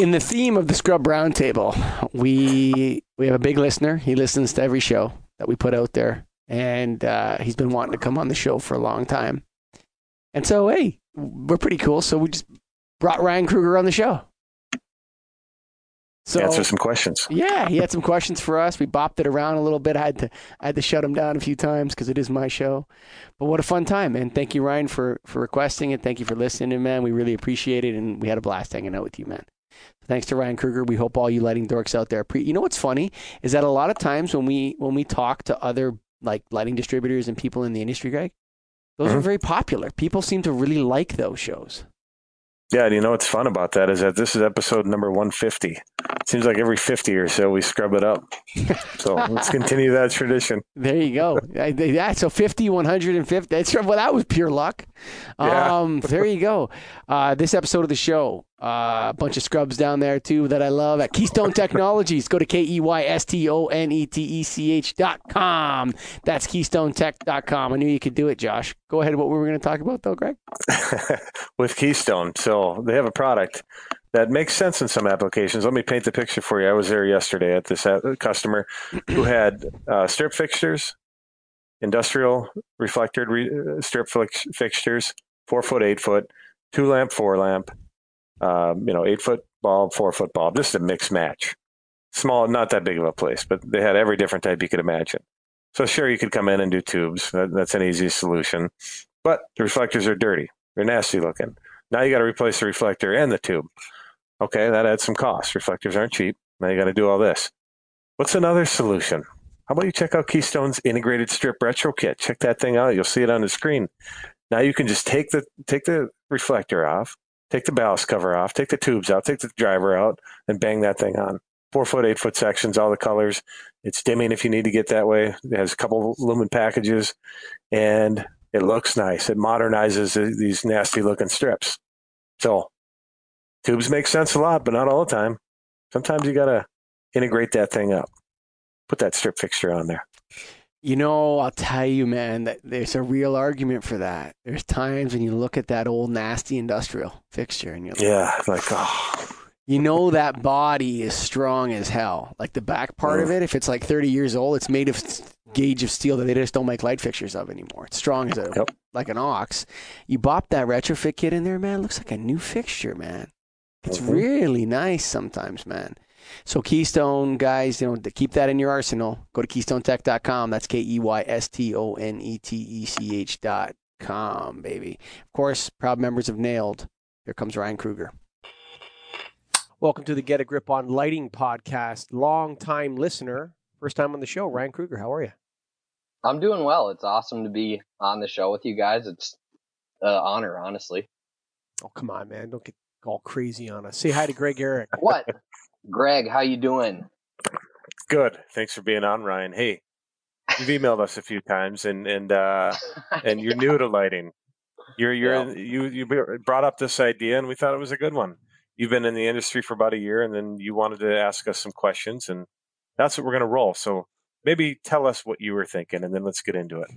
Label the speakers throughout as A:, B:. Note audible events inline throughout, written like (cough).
A: In the theme of the Scrub Roundtable, we we have a big listener. He listens to every show that we put out there, and uh, he's been wanting to come on the show for a long time. And so, hey, we're pretty cool. So we just brought Ryan Kruger on the show.
B: So answer some questions.
A: Yeah, he had some questions for us. We bopped it around a little bit. I had to I had to shut him down a few times because it is my show. But what a fun time! man! thank you, Ryan, for for requesting it. Thank you for listening, man. We really appreciate it, and we had a blast hanging out with you, man. Thanks to Ryan Kruger. We hope all you lighting dorks out there. Pre- you know what's funny is that a lot of times when we when we talk to other like lighting distributors and people in the industry, Greg, those mm-hmm. are very popular. People seem to really like those shows.
B: Yeah, and you know what's fun about that is that this is episode number 150. It seems like every 50 or so we scrub it up. (laughs) So let's continue that tradition.
A: There you go. Yeah, so 50, 150. That's, well, that was pure luck. Yeah. Um, there you go. Uh, this episode of the show uh, a bunch of scrubs down there too that I love at Keystone Technologies. Go to K E Y S T O N E T E C H dot com. That's KeystoneTech.com. I knew you could do it, Josh. Go ahead. What we were we going to talk about though, Greg? (laughs)
B: With Keystone. So they have a product that makes sense in some applications. Let me paint the picture for you. I was there yesterday at this uh, customer who had uh, strip fixtures, industrial reflectored re- uh, strip fixtures, four foot, eight foot, two lamp, four lamp um, you know, eight foot bulb, four foot bulb, just a mixed match. Small, not that big of a place, but they had every different type you could imagine. So sure, you could come in and do tubes. That, that's an easy solution. But the reflectors are dirty. They're nasty looking. Now you got to replace the reflector and the tube. Okay, that adds some cost. Reflectors aren't cheap. Now you got to do all this. What's another solution? How about you check out Keystone's integrated strip retro kit? Check that thing out. You'll see it on the screen. Now you can just take the take the reflector off, take the ballast cover off, take the tubes out, take the driver out, and bang that thing on. Four foot, eight foot sections, all the colors. It's dimming if you need to get that way. It has a couple lumen packages, and it looks nice. It modernizes these nasty looking strips. So tubes make sense a lot, but not all the time. Sometimes you got to integrate that thing up. Put that strip fixture on there.
A: You know, I'll tell you, man, that there's a real argument for that. There's times when you look at that old nasty industrial fixture and you're like,
B: yeah, like, oh.
A: You know that body is strong as hell. Like the back part of it, if it's like 30 years old, it's made of gauge of steel that they just don't make light fixtures of anymore. It's strong as a yep. like an ox. You bop that retrofit kit in there, man. It looks like a new fixture, man. It's mm-hmm. really nice sometimes, man. So Keystone guys, you know, keep that in your arsenal. Go to keystonetech.com. That's K E Y S T O N E T E C H dot com, baby. Of course, proud members of NAILD. Here comes Ryan Kruger. Welcome to the Get a Grip on Lighting podcast. Long time listener, first time on the show. Ryan Kruger, how are you?
C: I'm doing well. It's awesome to be on the show with you guys. It's an honor, honestly.
A: Oh, come on, man. Don't get all crazy on us. Say hi to Greg Eric.
C: What? (laughs) Greg, how you doing?
B: Good. Thanks for being on, Ryan. Hey, you've emailed us a few times, and and uh, (laughs) and you're new to lighting. You're you're yeah. you you brought up this idea, and we thought it was a good one. You've been in the industry for about a year, and then you wanted to ask us some questions, and that's what we're going to roll. So maybe tell us what you were thinking, and then let's get into it.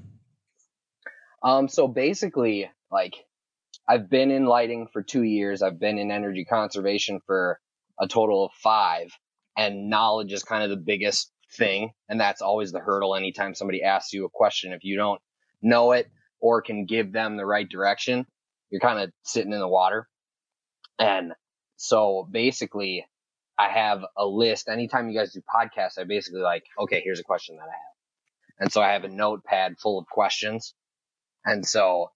C: Um. So basically, like, I've been in lighting for two years. I've been in energy conservation for a total of five. And knowledge is kind of the biggest thing. And that's always the hurdle anytime somebody asks you a question. If you don't know it or can give them the right direction, you're kind of sitting in the water. And so basically, I have a list. Anytime you guys do podcasts, I basically like, okay, here's a question that I have. And so I have a notepad full of questions. And so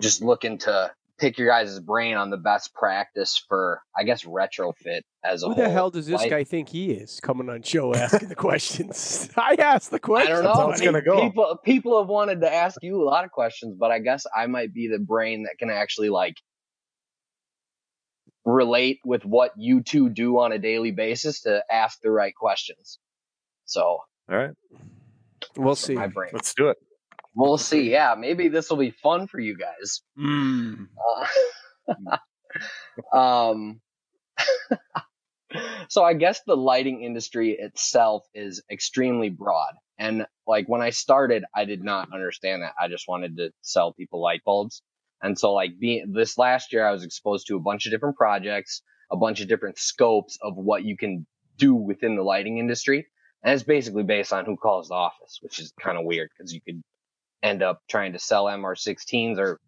C: just looking to pick your guys' brain on the best practice for, I guess, retrofit as a
A: Who
C: whole.
A: the hell does this like, guy think he is coming on show asking the questions? (laughs) I asked the questions.
C: I don't know. It's gonna go. People, people have wanted to ask you a lot of questions, but I guess I might be the brain that can actually like relate with what you two do on a daily basis to ask the right questions. So,
B: all right,
A: we'll see.
C: My brain.
B: Let's do it.
C: We'll see. Yeah, maybe this will be fun for you guys.
A: Mm.
C: Uh, (laughs) um, (laughs) so I guess the lighting industry itself is extremely broad. And like when I started, I did not understand that. I just wanted to sell people light bulbs. And so like being this last year, I was exposed to a bunch of different projects, a bunch of different scopes of what you can do within the lighting industry. And it's basically based on who calls the office, which is kind of weird because you could end up trying to sell MR16s or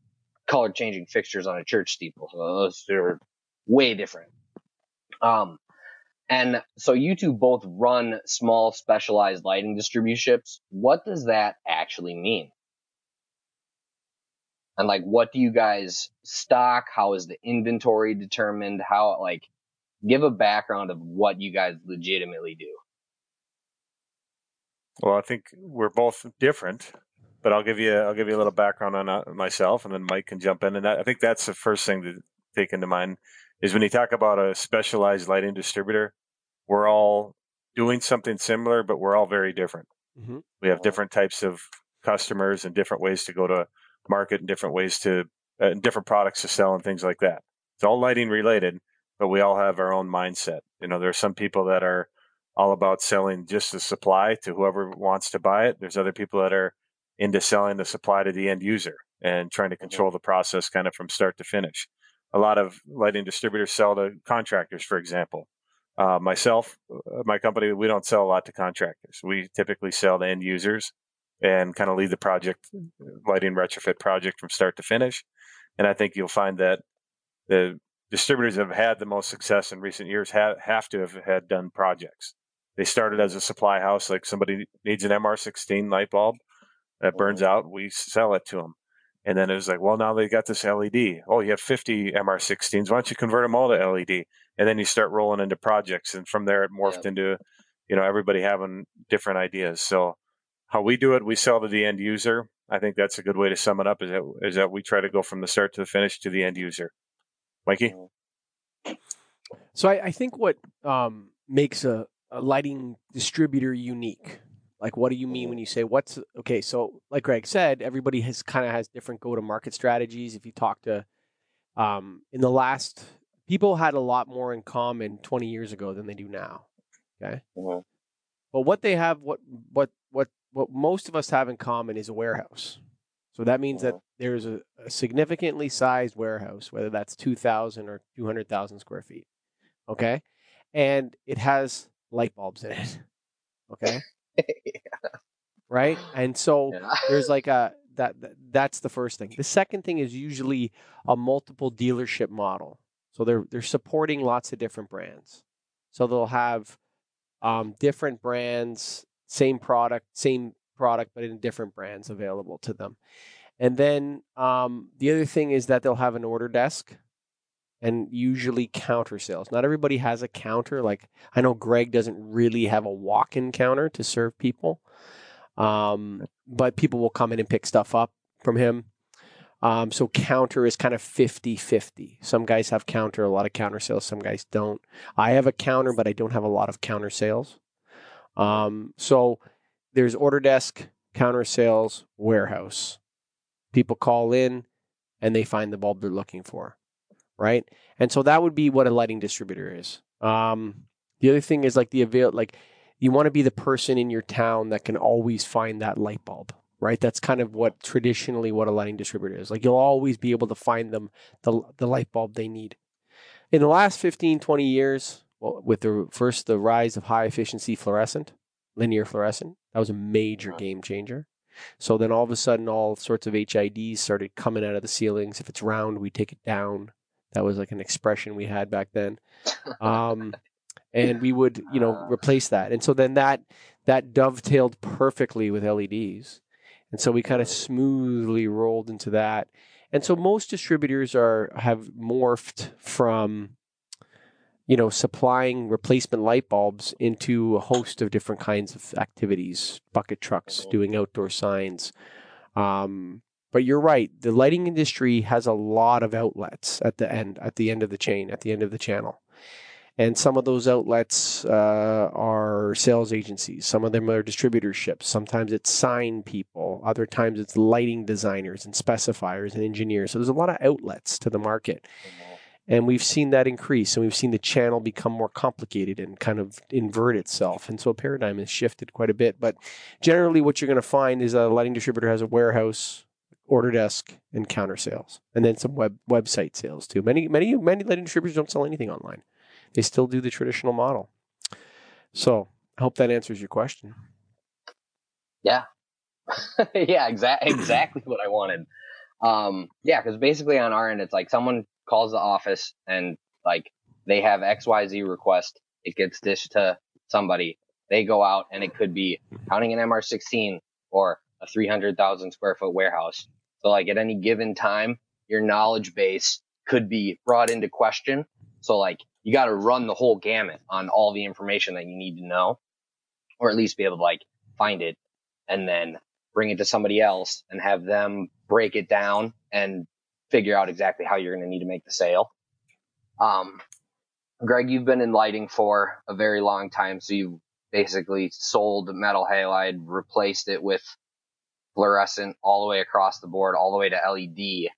C: color changing fixtures on a church steeple. So those are way different. Um, and so you two both run small specialized lighting distributorships. What does that actually mean? And like, what do you guys stock? How is the inventory determined? How, like, give a background of what you guys legitimately do.
B: Well, I think we're both different, but I'll give you I'll give you a little background on uh, myself, and then Mike can jump in. And that, I think that's the first thing to take into mind is when you talk about a specialized lighting distributor, we're all doing something similar, but we're all very different. Mm-hmm. We have different types of customers and different ways to go to market and different ways to uh, different products to sell and things like that. It's all lighting related, but we all have our own mindset. You know, there are some people that are all about selling just the supply to whoever wants to buy it. There's other people that are into selling the supply to the end user and trying to control the process kind of from start to finish. A lot of lighting distributors sell to contractors, for example. Uh, myself, uh, my company, we don't sell a lot to contractors. We typically sell to end users and kind of lead the project, lighting retrofit project from start to finish. And I think you'll find that the distributors have had the most success in recent years have, have to have had done projects. They started as a supply house, like somebody needs an MR16 light bulb that burns mm-hmm. out, we sell it to them. And then it was like, well, now they got this LED. Oh, you have 50 MR16s. Why don't you convert them all to LED? And then you start rolling into projects. And from there, it morphed into, you know, everybody having different ideas. So how we do it, we sell to the end user. I think that's a good way to sum it up is that, is that we try to go from the start to the finish to the end user. Mikey?
A: So I, I think what um, makes a, a, lighting distributor unique. Like, what do you mean when you say what's okay? So, like Greg said, everybody has kind of has different go to market strategies. If you talk to, um, in the last, people had a lot more in common 20 years ago than they do now. Okay. Mm-hmm. But what they have, what what what what most of us have in common is a warehouse. So that means that there's a, a significantly sized warehouse, whether that's 2,000 or 200,000 square feet. Okay. And it has light bulbs in it. Okay. Right. And so (laughs) yeah. there's like a, that, that that's the first thing. The second thing is usually a multiple dealership model. So they're they're supporting lots of different brands. So they'll have um, different brands, same product, same product, but in different brands available to them. And then um, the other thing is that they'll have an order desk and usually counter sales. Not everybody has a counter. Like I know Greg doesn't really have a walk in counter to serve people, um, but people will come in and pick stuff up from him. Um, so counter is kind of 50 50. Some guys have counter, a lot of counter sales, some guys don't. I have a counter, but I don't have a lot of counter sales. Um, so there's order desk, counter sales, warehouse. People call in and they find the bulb they're looking for, right? And so that would be what a lighting distributor is. Um, the other thing is like the avail, like you want to be the person in your town that can always find that light bulb, right? That's kind of what traditionally what a lighting distributor is. Like you'll always be able to find them the the light bulb they need. In the last 15, 20 years, well, with the first the rise of high efficiency fluorescent, linear fluorescent. That was a major game changer. So then all of a sudden, all sorts of HIDs started coming out of the ceilings. If it's round, we take it down. That was like an expression we had back then. (laughs) Um, and we would, you know, replace that. And so then that that dovetailed perfectly with LEDs. And so we kind of smoothly rolled into that. And so most distributors are have morphed from you know, supplying replacement light bulbs into a host of different kinds of activities, bucket trucks, mm-hmm. doing outdoor signs. Um, but you're right. The lighting industry has a lot of outlets at the end, at the end of the chain, at the end of the channel. And some of those outlets uh, are sales agencies. Some of them are distributorships. Sometimes it's sign people. Other times it's lighting designers and specifiers and engineers. So there's a lot of outlets to the market. And we've seen that increase and we've seen the channel become more complicated and kind of invert itself. And so a paradigm has shifted quite a bit. But generally, what you're going to find is a lighting distributor has a warehouse, order desk, and counter sales, and then some web website sales too. Many, many, many lighting distributors don't sell anything online. they still do the traditional model. So I hope that answers your question.
C: Yeah. (laughs) yeah, exactly (clears throat) exactly what I wanted. Um, yeah, because basically on our end, it's like someone calls the office and like they have XYZ request. It gets dished to somebody. They go out and it could be counting an MR16 or a 300,000 square foot warehouse. So like at any given time, your knowledge base could be brought into question. So like you got to run the whole gamut on all the information that you need to know, or at least be able to like find it and then bring it to somebody else and have them break it down and figure out exactly how you're going to need to make the sale. Um, Greg, you've been in lighting for a very long time, so you've basically sold metal halide, replaced it with fluorescent all the way across the board, all the way to LED.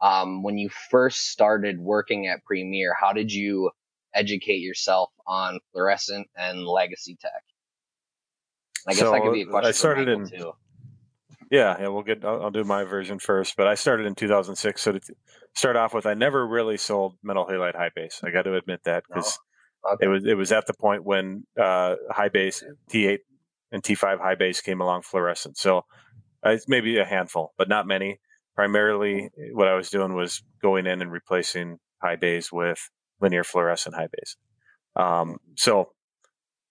C: Um, when you first started working at Premier, how did you educate yourself on fluorescent and legacy tech? I guess
B: So,
C: that could be a question.
B: I started in.
C: Too.
B: Yeah, yeah, we'll get. I'll, I'll do my version first, but I started in 2006. So to start off with, I never really sold metal halide high base. I got to admit that because
C: Okay.
B: it was it was at the point when uh, high base T8 and T5 high base came along fluorescent. So uh, it's maybe a handful, but not many. Primarily, what I was doing was going in and replacing high bays with linear fluorescent high bays. Um, so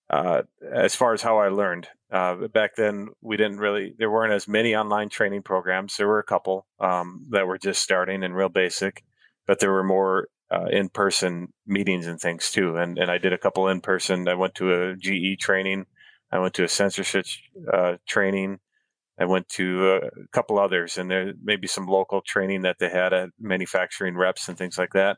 B: uh, as far as how I learned, uh, back then we didn't really there weren't as many online training programs. There were a couple um, that were just starting and real basic, but there were more uh, in person meetings and things too. And and I did a couple in person. I went to a GE training. I went to a Sensor Switch uh, training. I went to a couple others, and there may be some local training that they had at manufacturing reps and things like that.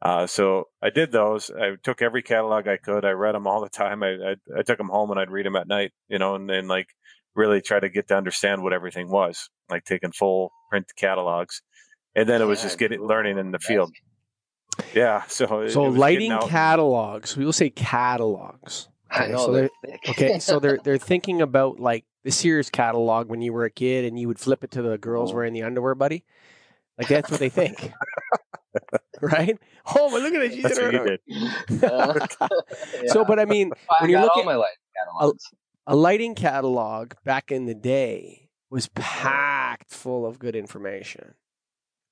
B: Uh, so I did those. I took every catalog I could. I read them all the time. I, I, I took them home and I'd read them at night, you know, and then like really try to get to understand what everything was, like taking full print catalogs. And then it was just getting learning in the field. Yeah. So,
A: So
B: it was
A: lighting catalogs. We will say catalogs.
C: I
A: Okay,
C: know
A: so
C: they're thick.
A: Okay, so they're (laughs) they're thinking about like the Sears catalog when you were a kid and you would flip it to the girls
C: Oh.
A: wearing the underwear, buddy. Like that's what they think, (laughs) right? Oh, but look at it. She's
B: That's
A: in
B: what you did.
C: Uh, (laughs)
A: So, but I mean,
C: I
A: when you're
C: got
A: looking-
C: all my light catalogs.
A: a lighting catalog back in the day was packed full of good information.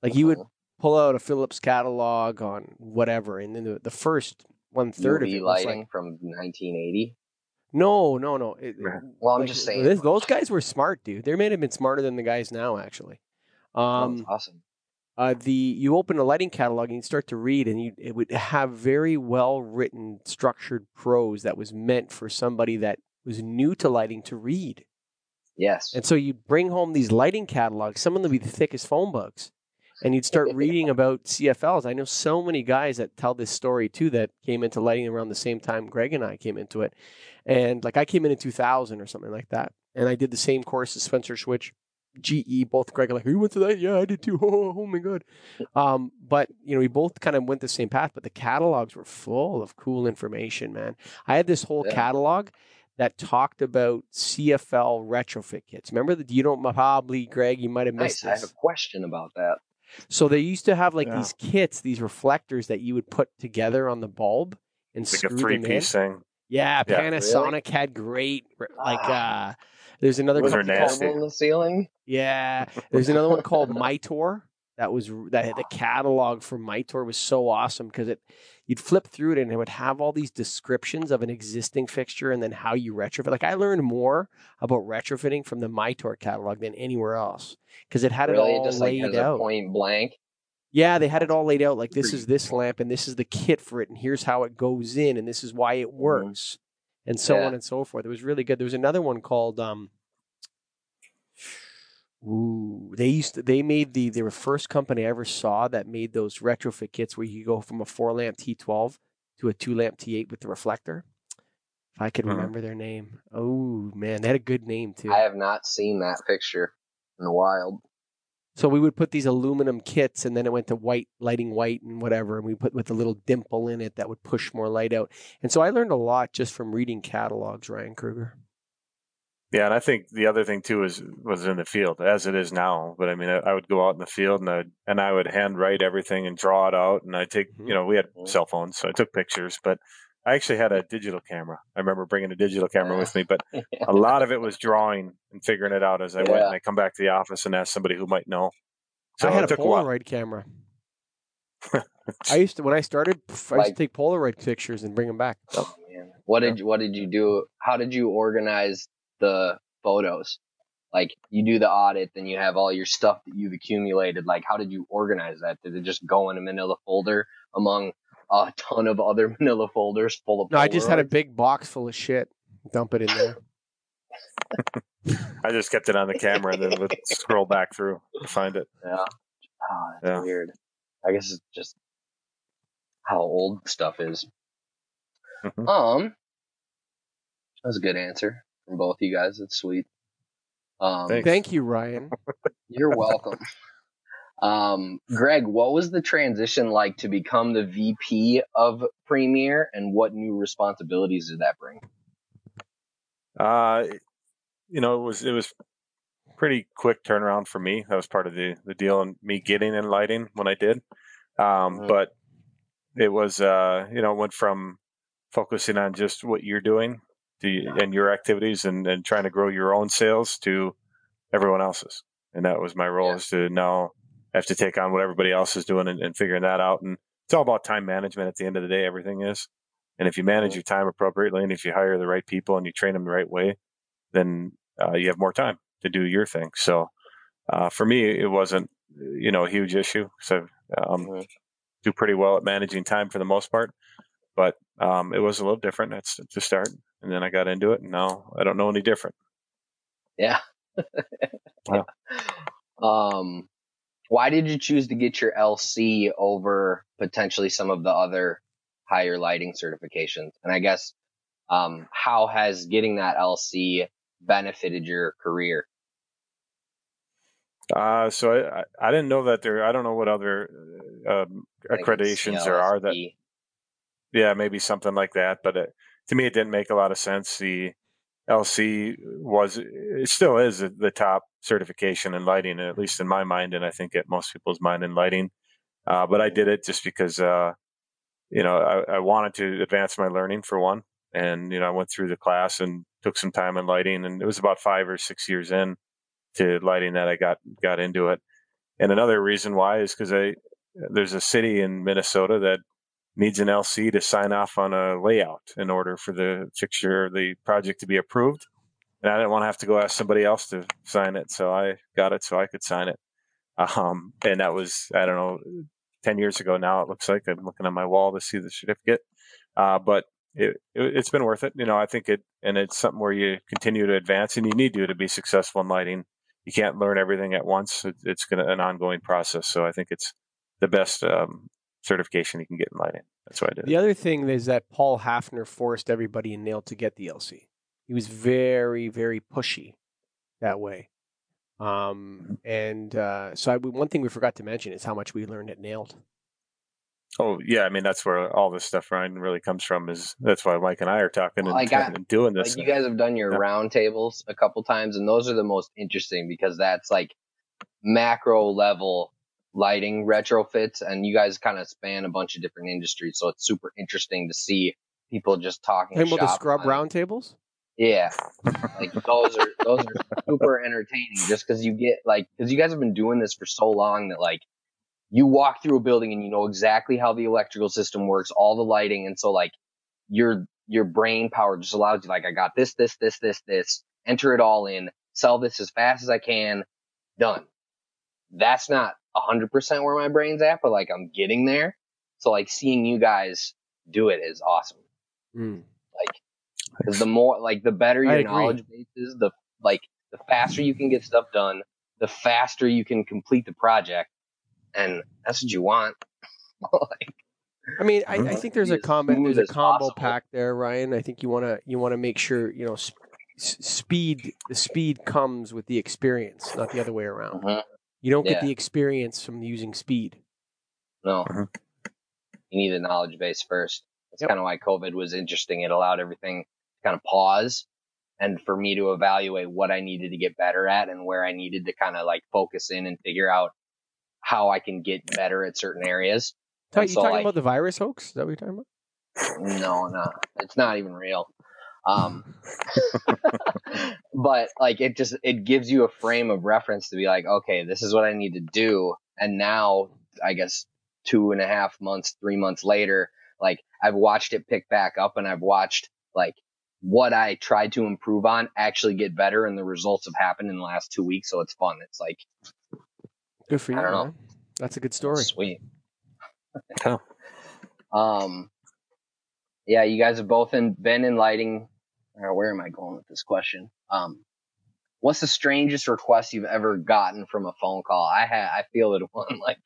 A: Like you would
C: Uh-huh.
A: pull out a Philips catalog on whatever, and then the, the first one third of it was
C: lighting
A: like,
C: from 1980.
A: no, no, no. It-
C: Well, I'm
A: like,
C: just saying.
A: this- those guys were smart, dude. They may have been smarter than the guys now, actually. Um,
C: awesome.
A: uh, the you open a lighting catalog and you start to read, and you it would have very well written, structured prose that was meant for somebody that was new to lighting to read.
C: Yes.
A: And so you'd bring home these lighting catalogs. Some of them would be the thick as phone books. And you'd start reading about CFLs. I know so many guys that tell this story too that came into lighting around the same time Greg and I came into it. And like I came in in 2000 or something like that. And I did the same course as Sensor Switch, GE, both Greg are like, you went to that? Yeah, I did too. Oh, (laughs) oh my God. Um, but, you know, we both kind of went the same path, but the catalogs were full of cool information, man. I had this whole
C: Yeah.
A: catalog that talked about CFL retrofit kits. Remember that you don't probably, Greg, you might have missed
C: Nice. I have a question about that.
A: So they used to have like
B: Yeah.
A: these kits, these reflectors that you would put together on the bulb and
B: like a
A: screw
B: three
A: them in.
B: piece thing.
A: Yeah,
B: Yeah.
A: Panasonic had great like
C: Ah.
A: uh there's another
B: Those are
A: company
B: nasty.
A: called,
C: Hole in the ceiling.
A: yeah, there's another one called (laughs) Mitor that was r- that the catalog for Mitor was so awesome because it you'd flip through it and it would have all these descriptions of an existing fixture and then how you retrofit. Like I learned more about retrofitting from the Mitor catalog than anywhere else because it had
C: really,
A: it all
C: just
A: laid
C: a
A: out.
C: point blank.
A: Yeah, they had it all laid out. Like this is this lamp, and this is the kit for it, and here's how it goes in, and this is why it works, and so
C: Yeah.
A: on and so forth. It was really good. There was another one called um. Ooh, they used to, they made the they were first company I ever saw that made those retrofit kits where you go from a four lamp T12 to a two lamp T8 with the reflector. If I could
B: Mhm.
A: remember their name. Oh man, they had a good name too.
C: I have not seen that picture in the wild.
A: So we would put these aluminum kits, and then it went to white lighting white and whatever, and we put with a little dimple in it that would push more light out. And so I learned a lot just from reading catalogs, Ryan Kruger.
B: Yeah, and I think the other thing too is was in the field as it is now. But I mean, I, I would go out in the field and I and I would handwrite everything and draw it out. And I take, mm-hmm. you know, we had mm-hmm. cell phones, so I took pictures. But I actually had a digital camera. I remember bringing a digital camera with me, but a lot of it was drawing and figuring it out as I yeah. went. And I come back to the office and ask somebody who might know.
A: So I had a Polaroid a camera. I (laughs) used to when I started. I used like, to take Polaroid pictures and bring them back.
C: Oh man, what did what did you do? How did you organize the photos? Like you do the audit, then you have all your stuff that you've accumulated. Like how did you organize that? Did it just go in a Manila folder among a ton of other (laughs) Manila folders full of?
A: No, Polaroids? I just had a big box full of shit. Dump it in there. (laughs)
B: I just kept it on the camera and then would (laughs) scroll back through to find it.
C: Yeah. Oh, that's yeah. weird. I guess it's just how old stuff is. Mm-hmm. Um, that's a good answer from both you guys. It's sweet.
A: Um, Thank you, Ryan. (laughs)
C: You're welcome. Um, Greg, what was the transition like to become the VP of Premier, and what new responsibilities did that bring?
B: Uh, you know, it was it was pretty quick turnaround for me. That was part of the the deal and me getting in lighting when I did. Um, mm-hmm. But it was uh, you know went from focusing on just what you're doing to, and your activities and, and trying to grow your own sales to everyone else's. And that was my role yeah. is to now have to take on what everybody else is doing and, and, figuring that out. And it's all about time management at the end of the day. Everything is. And if you manage mm-hmm. your time appropriately and if you hire the right people and you train them the right way, then uh, you have more time to do your thing. So uh, for me, it wasn't, you know, a huge issue. So um, mm-hmm. do pretty well at managing time for the most part, but um, it was a little different at, to start. And then I got into it, and now I don't know any different.
C: Yeah. wow. (laughs) Um, why did you choose to get your LC over potentially some of the other higher lighting certifications? And I guess, um, how has getting that LC benefited your career?
B: Uh, so I, I didn't know that there, I don't know what other uh, accreditations there are that, yeah, maybe something like that. But it, to me, it didn't make a lot of sense. The LC was, it still is the top certification in lighting, at least in my mind, and I think at most people's mind in lighting. Uh, but I did it just because, uh, you know, I, I wanted to advance my learning for one. And, you know, I went through the class and took some time in lighting and it was about five or six years in to lighting that I got, got into it. And another reason why is because I, there's a city in Minnesota that needs an LC to sign off on a layout in order for the fixture, the project to be approved. And I didn't want to have to go ask somebody else to sign it. So I got it so I could sign it. Um, and that was, I don't know, 10 years ago now, it looks like I'm looking on my wall to see the certificate. Uh, but it, it, has been worth it. You know, I think it, and it's something where you continue to advance and you need to to be successful in lighting. You can't learn everything at once. It, it's to an ongoing process. So I think it's the best um, certification you can get in lighting. That's what I did.
A: The other thing is that Paul Hafner forced everybody in NAILD to get the LC. He was very, very pushy that way. Um, and uh, so I, one thing we forgot to mention is how much we learned at NAILD.
B: Oh yeah, I mean that's where all this stuff Ryan really comes from. Is that's why Mike and I are talking and, like I, and doing this.
C: Like you guys have done your yeah. roundtables a couple times, and those are the most interesting because that's like macro level lighting retrofits, and you guys kind of span a bunch of different industries, so it's super interesting to see people just talking.
A: And about the scrub roundtables.
C: Yeah, like those are those are super entertaining, just because you get like because you guys have been doing this for so long that like you walk through a building and you know exactly how the electrical system works, all the lighting. And so like your, your brain power just allows you like, I got this, this, this, this, this, enter it all in, sell this as fast as I can, done. That's not a hundred percent where my brain's at, but like I'm getting there. So like seeing you guys do it is awesome. Mm. Like, cause the more, like the better your knowledge base is, the like the faster you can get stuff done, the faster you can complete the project and that's what you want. (laughs) like,
A: I mean, I, I think there's a combo there's a combo possible. pack there, Ryan. I think you want to you want to make sure you know sp- speed. The speed comes with the experience, not the other way around. Uh-huh. You don't yeah. get the experience from using speed.
C: No, uh-huh. you need the knowledge base first. That's yep. kind of why COVID was interesting. It allowed everything to kind of pause and for me to evaluate what I needed to get better at and where I needed to kind of like focus in and figure out how I can get better at certain areas.
A: Are you so, talking like, about the virus hoax? Is that what you're talking
C: about? No, no, it's not even real. Um, but like it just it gives you a frame of reference to be like, okay, this is what I need to do. And now, I guess two and a half months, three months later, like I've watched it pick back up, and I've watched like what I tried to improve on actually get better, and the results have happened in the last two weeks. So it's fun. It's like
A: good for you. I don't know. That's a good story.
C: Sweet. oh. (laughs) Um, yeah, you guys have both in, been in lighting. Where am I going with this question? Um, what's the strangest request you've ever gotten from a phone call? I had, I fielded (laughs) one like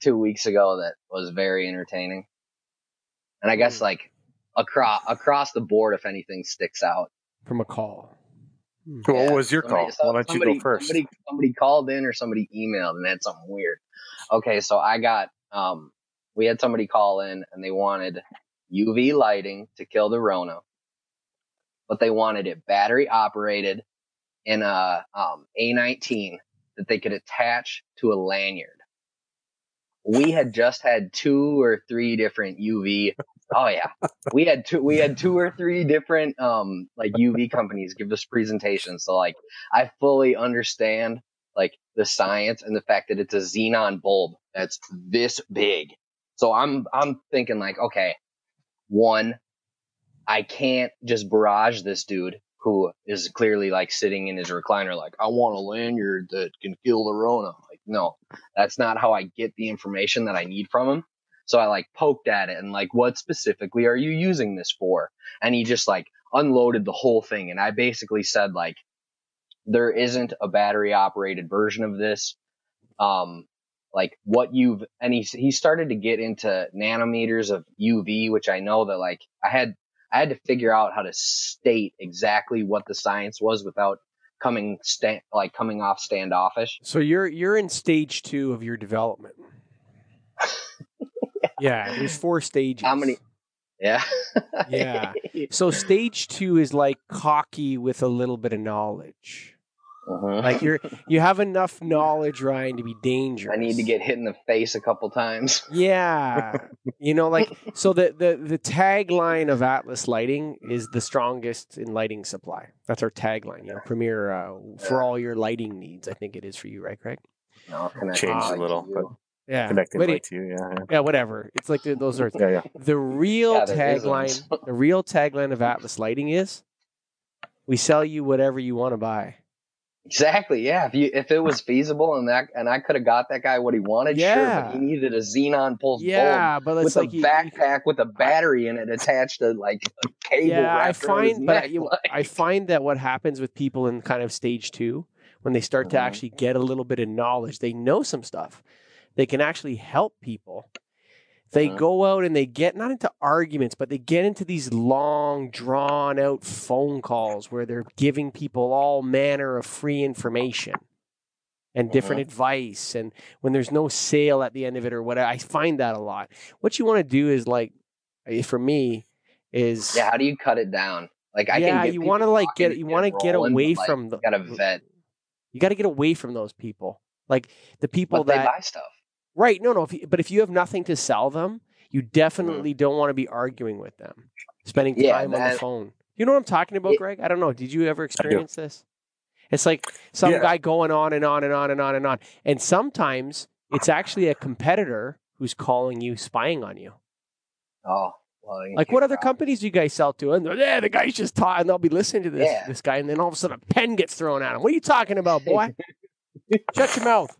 C: two weeks ago that was very entertaining. And I guess hmm. like across, across the board, if anything sticks out
A: from a call.
B: Hmm. Yeah, what was your somebody, call? Why don't somebody, you go first?
C: Somebody, somebody called in or somebody emailed and had something weird. Okay. So I got, um, we had somebody call in and they wanted UV lighting to kill the Rona, but they wanted it battery operated in a um, A19 that they could attach to a lanyard. We had just had two or three different UV. Oh yeah, we had two. We had two or three different um like UV companies give us presentations. So like, I fully understand like the science and the fact that it's a xenon bulb that's this big. So I'm I'm thinking like, okay, one, I can't just barrage this dude who is clearly like sitting in his recliner, like, I want a lanyard that can kill the Rona. Like, no, that's not how I get the information that I need from him. So I like poked at it and like, what specifically are you using this for? And he just like unloaded the whole thing. And I basically said like, there isn't a battery operated version of this. Um, like what you've and he he started to get into nanometers of UV, which I know that like I had I had to figure out how to state exactly what the science was without coming sta- like coming off standoffish.
A: So you're you're in stage two of your development. (laughs) yeah, there's four stages.
C: How many? Yeah.
A: yeah. (laughs) So stage two is like cocky with a little bit of knowledge. Uh-huh. Like you're (laughs) you have enough knowledge, Ryan, to be dangerous.
C: I need to get hit in the face a couple times. (laughs)
A: Yeah, you know, like (laughs) so the the the tagline of Atlas Lighting is the strongest in lighting supply. That's our tagline. You know, premier uh, for all your lighting needs. I think it is for you, right, Greg?
B: No, changed a little, but
A: yeah,
B: connecting light to you. Yeah,
A: yeah, yeah, whatever. It's like the, those are
B: yeah, yeah.
A: The real yeah, tagline, the real tagline of Atlas Lighting is, "We sell you whatever you want to buy."
C: Exactly. Yeah. If you if it was feasible and that and I could have got that guy what he wanted, yeah. sure. But he needed a xenon pulse yeah, but with like a backpack with a battery in it attached to like a cable. Yeah, I
A: find, but I, (laughs) like. I find that what happens with people in kind of stage two when they start mm-hmm. to actually get a little bit of knowledge, they know some stuff. They can actually help people they mm-hmm. go out and they get not into arguments, but they get into these long, drawn out phone calls where they're giving people all manner of free information and different mm-hmm. advice. And when there's no sale at the end of it or whatever, I find that a lot. What you want to do is like, eh, for me, is
C: yeah. How do you cut it down? Like I
A: yeah, you want to like get you want to get away from the.
C: Got to vet.
A: You got to get away from those people, like the people
C: but
A: that
C: buy stuff.
A: Right. No, no. If you, but if you have nothing to sell them, you definitely mm. don't want to be arguing with them, spending time yeah, on the phone. You know what I'm talking about, Greg? I don't know. Did you ever experience this? It's like some yeah. guy going on and on and on and on and on. And sometimes it's actually a competitor who's calling you, spying on you.
C: Oh, well,
A: like what other companies do you guys sell to? And yeah, the guy's just talking. They'll be listening to this yeah. this guy, and then all of a sudden a pen gets thrown at him. What are you talking about, boy? (laughs) Shut your mouth.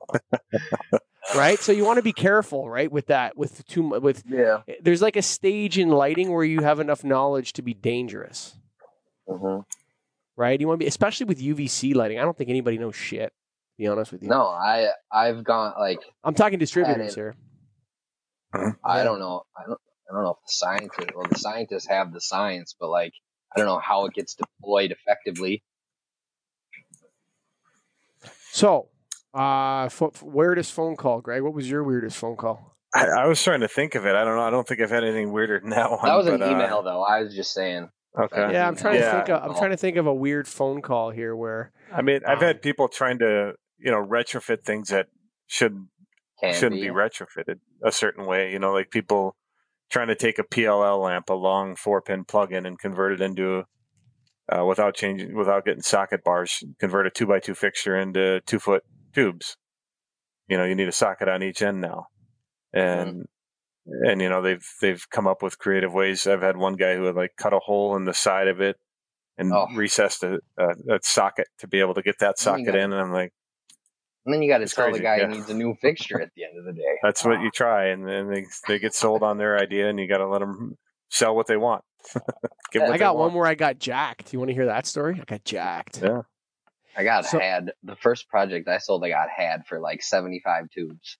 A: Right? So you want to be careful, right, with that. With too with
C: yeah.
A: There's like a stage in lighting where you have enough knowledge to be dangerous.
C: Mm-hmm.
A: Right? You want to be, especially with UVC lighting. I don't think anybody knows shit. be honest with you.
C: No, I I've gone like
A: I'm talking distributors here.
C: I don't know. I don't. I don't know if the scientists. Well, the scientists have the science, but like I don't know how it gets deployed effectively.
A: So uh, f- weirdest phone call, Greg. What was your weirdest phone call?
B: I, I, was trying to think of it. I don't know. I don't think I've had anything weirder than that one.
C: That was
B: but,
C: an uh, email, uh, though. I was just saying.
B: Okay.
A: Yeah, I'm trying to think. Of, I'm trying to think of a weird phone call here where
B: I mean, I've
A: Um,
B: had people trying to, you know, retrofit things that should shouldn't be. retrofitted a certain way. You know, like people trying to take a PLL lamp, a long four pin plug-in, and convert it into uh, without changing, without getting socket bars, convert a two by two fixture into two foot tubes. You know, you need a socket on each end now, and mm-hmm. and you know they've they've come up with creative ways. I've had one guy who had like cut a hole in the side of it and
C: Oh.
B: recessed a, a, a socket to be able to get that
C: And then you
B: socket
C: gotta-
B: in, and I'm like.
C: And then you got to
B: It's
C: tell
B: crazy,
C: the guy
B: yeah.
C: he needs a new fixture at the end of the day.
B: That's what you try, and then they they get sold on their idea, and you got to let them sell what they want. (laughs) Give 'em what
A: I
B: they
A: got one where I got jacked. You want to hear that story? I got jacked.
B: Yeah.
C: I got
A: So-
C: had the first project I sold. I got had for like seventy five tubes.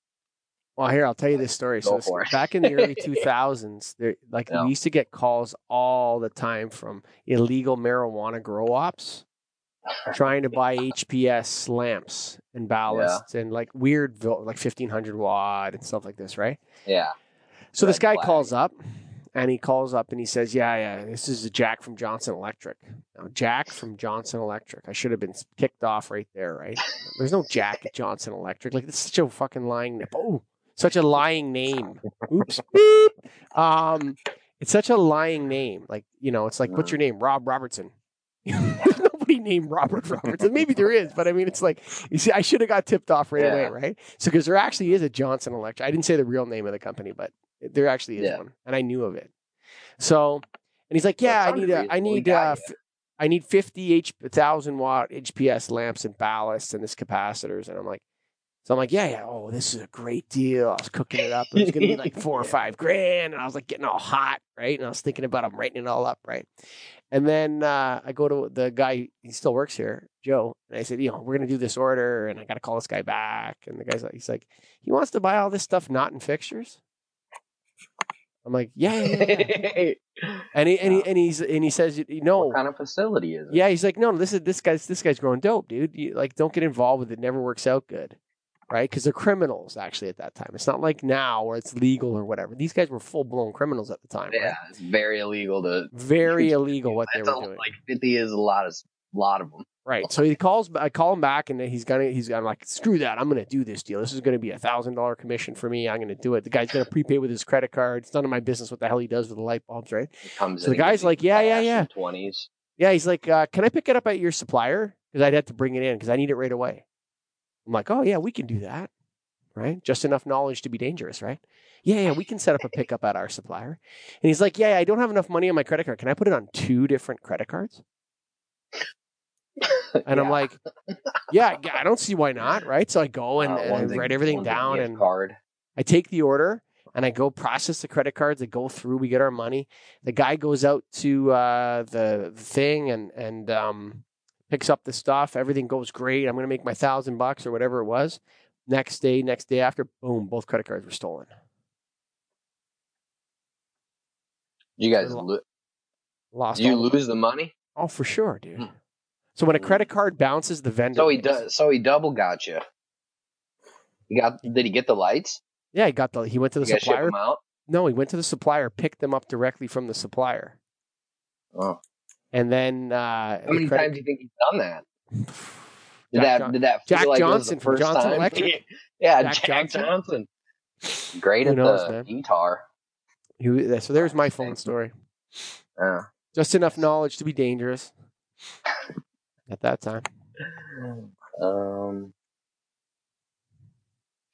A: Well, here I'll tell you this story.
C: Go
A: So this-
C: for it.
A: back in the early (laughs) 2000s, like
C: Yeah.
A: we used to get calls all the time from illegal marijuana grow ops trying to buy (laughs) HPS lamps and ballasts and like weird like 1500 watt and stuff like this, right?
C: Yeah,
A: So this guy
C: flag.
A: calls up and he calls up and he says, Yeah, yeah, this is a Jack from Johnson Electric. Now, Jack from Johnson Electric. I should have been kicked off right there, right? There's no Jack at Johnson Electric. Like, this is such a fucking lying Oh, such a lying name. Oops. Beep. Um, it's such a lying name. Like, you know, it's like, what's your name? Rob Robertson. There's (laughs) nobody named Robert Robertson. Maybe there is, but I mean, it's like, you see, I should have got tipped off right away, right? So, because there actually is a Johnson Electric. I didn't say the real name of the company, but there actually is
C: Yeah.
A: one, and I knew of it. So, and he's like, "Yeah, I need a, I need uh, f- I need fifty H thousand watt HPS lamps and ballasts and this capacitors." And I'm like, so I'm like, "Yeah, yeah, oh, this is a great deal." I was cooking it up. It was gonna be like four or (laughs) five grand, and I was like getting all hot, right? And I was thinking about, I'm writing it all up, right? And then uh, I go to the guy, he still works here, Joe, and I said, you know, we're gonna do this order, and I got to call this guy back. And the guy's like, he's like, he wants to buy all this stuff not in fixtures. I'm like, yeah, yeah, yeah, (laughs) and he and he and he's and he says, you know,
C: what kind of facility is it?
A: yeah, he's like, no, this is this guy's this guy's growing dope, dude. You, like, don't get involved with it. Never works out good, right? Because they're criminals actually at that time. It's not like now where it's legal or whatever. These guys were full blown criminals at the time.
C: yeah,
A: right?
C: it's very illegal to.
A: very illegal what they were doing.
C: Like fifty is a lot of lot of them.
A: Right. So he calls. I call him back, and he's gonna. He's gonna like screw that. I'm gonna do this deal. This is gonna be a thousand dollar commission for me. I'm gonna do it. The guy's gonna prepay with his credit card. It's none of my business what the hell he does with the light bulbs, right?
C: It comes
A: So
C: in
A: the guy's like, yeah, yeah, yeah.
C: Twenties.
A: Yeah. He's like, uh, can I pick it up at your supplier? Because I'd have to bring it in because I need it right away. I'm like, oh yeah, we can do that. Right. Just enough knowledge to be dangerous, right? Yeah, yeah, we can set up a pickup at our supplier. And he's like, yeah, I don't have enough money on my credit card. Can I put it on two different credit cards? (laughs) And I'm like, yeah, yeah, I don't see why not, right? So I go and,
C: Uh,
A: and I write everything down and
C: card.
A: I take the order and I go process the credit cards. I go through, we get our money. The guy goes out to uh, the thing and and um, picks up the stuff. Everything goes great. I'm gonna make my thousand bucks or whatever it was. Next day, next day after, boom, both credit cards were stolen.
C: You guys,
A: Lo-
C: lo-
A: Lost.
C: you lose the money?
A: Oh, for sure, dude. So when a credit card bounces, the vendor.
C: So he does. So he double got you. He got. Did he get the lights?
A: Yeah, he got the. He went to the
C: You
A: supplier.
C: them out.
A: No, he went to the supplier, picked them up directly from the supplier,
C: Oh.
A: and then uh,
C: How many
A: the credit-
C: times do you think he's done that? (sighs) Did
A: Jack
C: that?
A: Jon-
C: did that?
A: Jack
C: like
A: Johnson
C: first
A: Johnson
C: time? (laughs)
A: Electric?
C: yeah,
A: Jack
C: Jack,
A: Johnson?
C: Johnson. Great
A: Who
C: at
A: knows,
C: the
A: man?
C: guitar.
A: He- so there's my phone story.
C: Yeah.
A: Just enough knowledge to be dangerous at that time.
C: Um,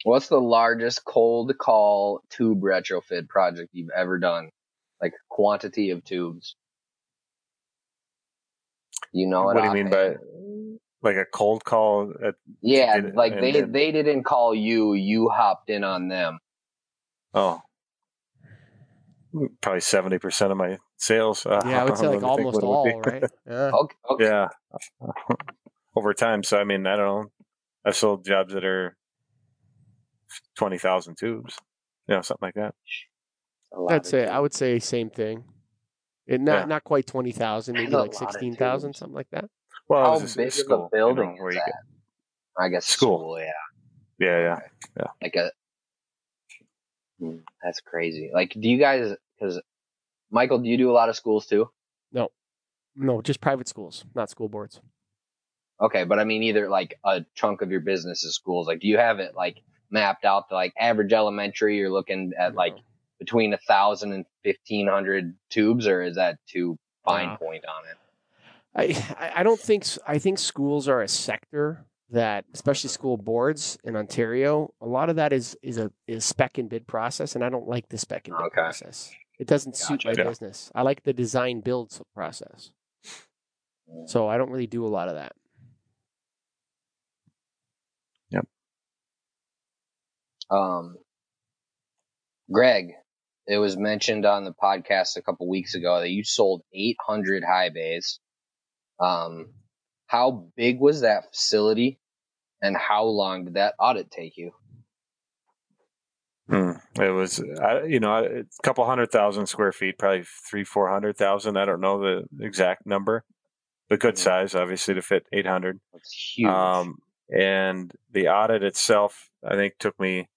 C: what's the largest cold call tube retrofit project you've ever done? Like quantity of tubes. You know
B: What
C: what
B: do you mean by like a cold call? At,
C: Yeah,
B: get it
C: like they
B: then-
C: they didn't call you. You hopped in on them.
B: oh, probably seventy percent of my sales. Uh,
A: Yeah, I would (laughs) say like
B: let me think
A: almost
B: what it would
A: all,
B: be.
A: right? Yeah.
C: Okay, okay.
B: yeah, (laughs) over time. So I mean, I don't know. I've sold jobs that are twenty thousand tubes, you know, something like that.
C: A lot
A: I'd say
C: tubes.
A: I would say same thing. It not
B: Yeah.
A: not quite twenty thousand, maybe like
C: lot of
A: sixteen thousand, something like that.
B: Well,
C: How
B: just
C: big
B: a
C: of a building
B: you know, where
C: is
B: you
C: that? I guess
B: School.
C: school. Yeah,
B: get- yeah, yeah.
C: like a. Hmm, That's crazy. Like, do you guys? Because Michael, do you do a lot of schools too?
A: No. No, just private schools, not school boards.
C: Okay, but I mean either like a chunk of your business is schools. Like, do you have it like mapped out to like average elementary? You're looking at like between a thousand and fifteen hundred tubes, or is that too fine point on it?
A: I I- don't think I think schools are a sector that, especially school boards in Ontario, a lot of that is is a is spec and bid process, and I don't like the spec and bid
C: Okay.
A: process. It doesn't suit my
B: Yeah.
A: business. I like the design build process, so I don't really do a lot of that. Yep.
C: Um, Greg, it was mentioned on the podcast a couple weeks ago that you sold 800 high bays. Um, how big was that facility and how long did that audit take you?
B: It was, I, you know, a couple hundred thousand square feet, probably three, four hundred thousand. I don't know the exact number, but good size, obviously, to fit eight hundred.
C: It's huge.
B: Um, and the audit itself, I think, took me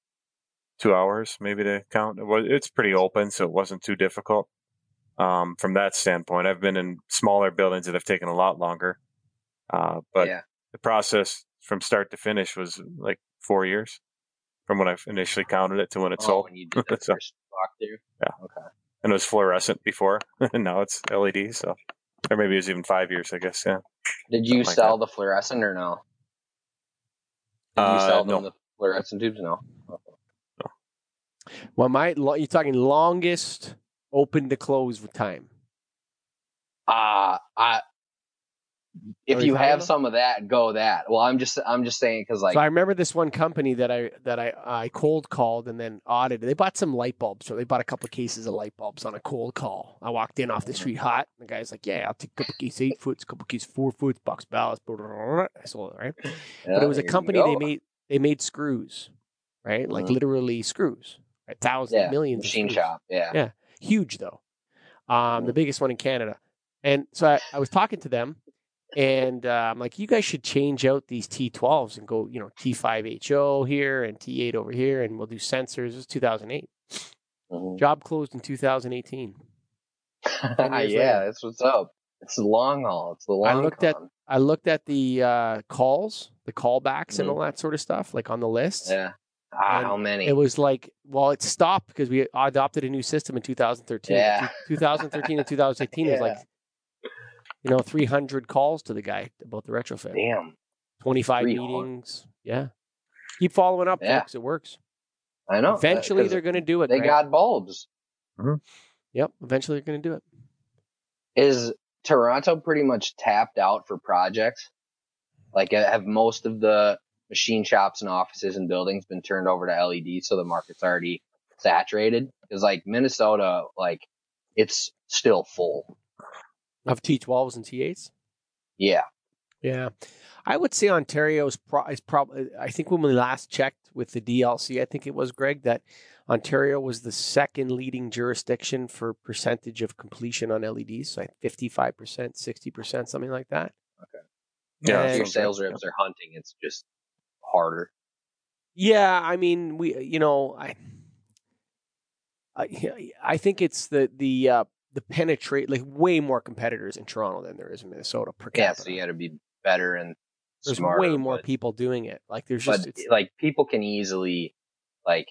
B: two hours maybe to count. It was, it's pretty open, so it wasn't too difficult. Um, from that standpoint, I've been in smaller buildings that have taken a lot longer. Uh, but
C: yeah.
B: the process from start to finish was like four years from when I initially counted it to when it
C: Oh,
B: sold.
C: when you did the (laughs)
B: So-
C: first walkthrough.
B: Yeah.
C: Okay.
B: And it was fluorescent before, (laughs) and now it's LED. So, or maybe it was even five years, I guess. Yeah.
C: Did you
B: Something like
C: sell the fluorescent or no? Did you
B: Uh,
C: sell them
B: no.
C: the fluorescent tubes? No.
A: Well, my lo- you're talking longest open to close with time.
C: Uh, I, if you have some of that, go that. Well, I'm just, I'm just saying because like,
A: so I remember this one company that I that I I cold called and then audited. They bought some light bulbs, so they bought a couple of cases of light bulbs on a cold call. I walked in off the street hot. The guy's like, "Yeah, I'll take a couple cases eight foot, a couple cases four foot, box ballast." I sold it right, but it was a company they made they made screws, right? Like
C: Mhm.
A: literally screws, right? Thousands,
C: yeah,
A: millions,
C: machine shop. Yeah.
A: Yeah. huge though. Um, the
C: Mhm.
A: biggest one in Canada. And so I, I was talking to them, and uh, I'm like, you guys should change out these T12s and go, you know, T5HO here and T8 over here, and we'll do sensors. It was 2008.
C: Mhm.
A: Job closed in 2018. (laughs)
C: yeah,
A: later.
C: that's what's up. It's the long haul. It's the long.
A: I looked at- I looked at the uh, calls, the callbacks, and
C: Mhm.
A: all that sort of stuff, like on the list.
C: Yeah. Ah, how many?
A: It was like, well, it stopped because we adopted a new system in 2013.
C: Yeah.
A: 2013 and 2018 was (laughs)
C: Yeah.
A: like, you know, 300 calls to the guy about the retrofit.
C: Damn.
A: 25
C: 300.
A: meetings. Yeah. Keep following up,
C: Yeah.
A: folks. It works.
C: I know. uh,
A: they're going to do it.
C: they
A: Greg.
C: got bulbs.
A: Yep. Eventually, they're going to do it.
C: Is Toronto pretty much tapped out for projects? Like, uh, have most of the machine shops and offices and buildings been turned over to LED, so the market's already saturated? Because like Minnesota, like it's still full.
A: Of T12s and T8s.
C: Yeah.
A: Yeah. I would say Ontario's pro- is probably, I think when we last checked with the DLC, I think it was Greg, that Ontario was the second leading jurisdiction for percentage of completion on LEDs. So like 55%, 60%, something like that. Okay.
B: Yeah.
A: And-
C: If your sales reps are hunting, it's just harder.
A: Yeah, I mean, we, you know, I, I, I think it's the the uh, the penetrate like way more competitors in Toronto than there is in Minnesota per
C: Yeah,
A: capita.
C: so you got to be better and
A: there's
C: smarter.
A: way more
C: but-
A: people doing it. Like there's just
C: like people can easily like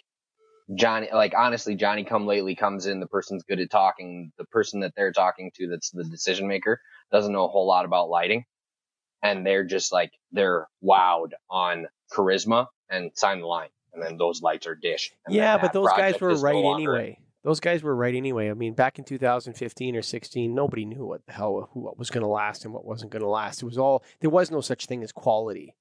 C: Johnny like honestly Johnny come lately comes in the person's good at talking the person that they're talking to that's the decision maker doesn't know a whole lot about lighting and they're just like they're wowed on charisma and sign the line and then those lights are then
A: yeah, but those guys were right anyway. Those guys were right anyway. I mean, back in 2015 or 16, nobody knew what the hell who what was going to last and what wasn't going to last. It was all there was no such thing as quality.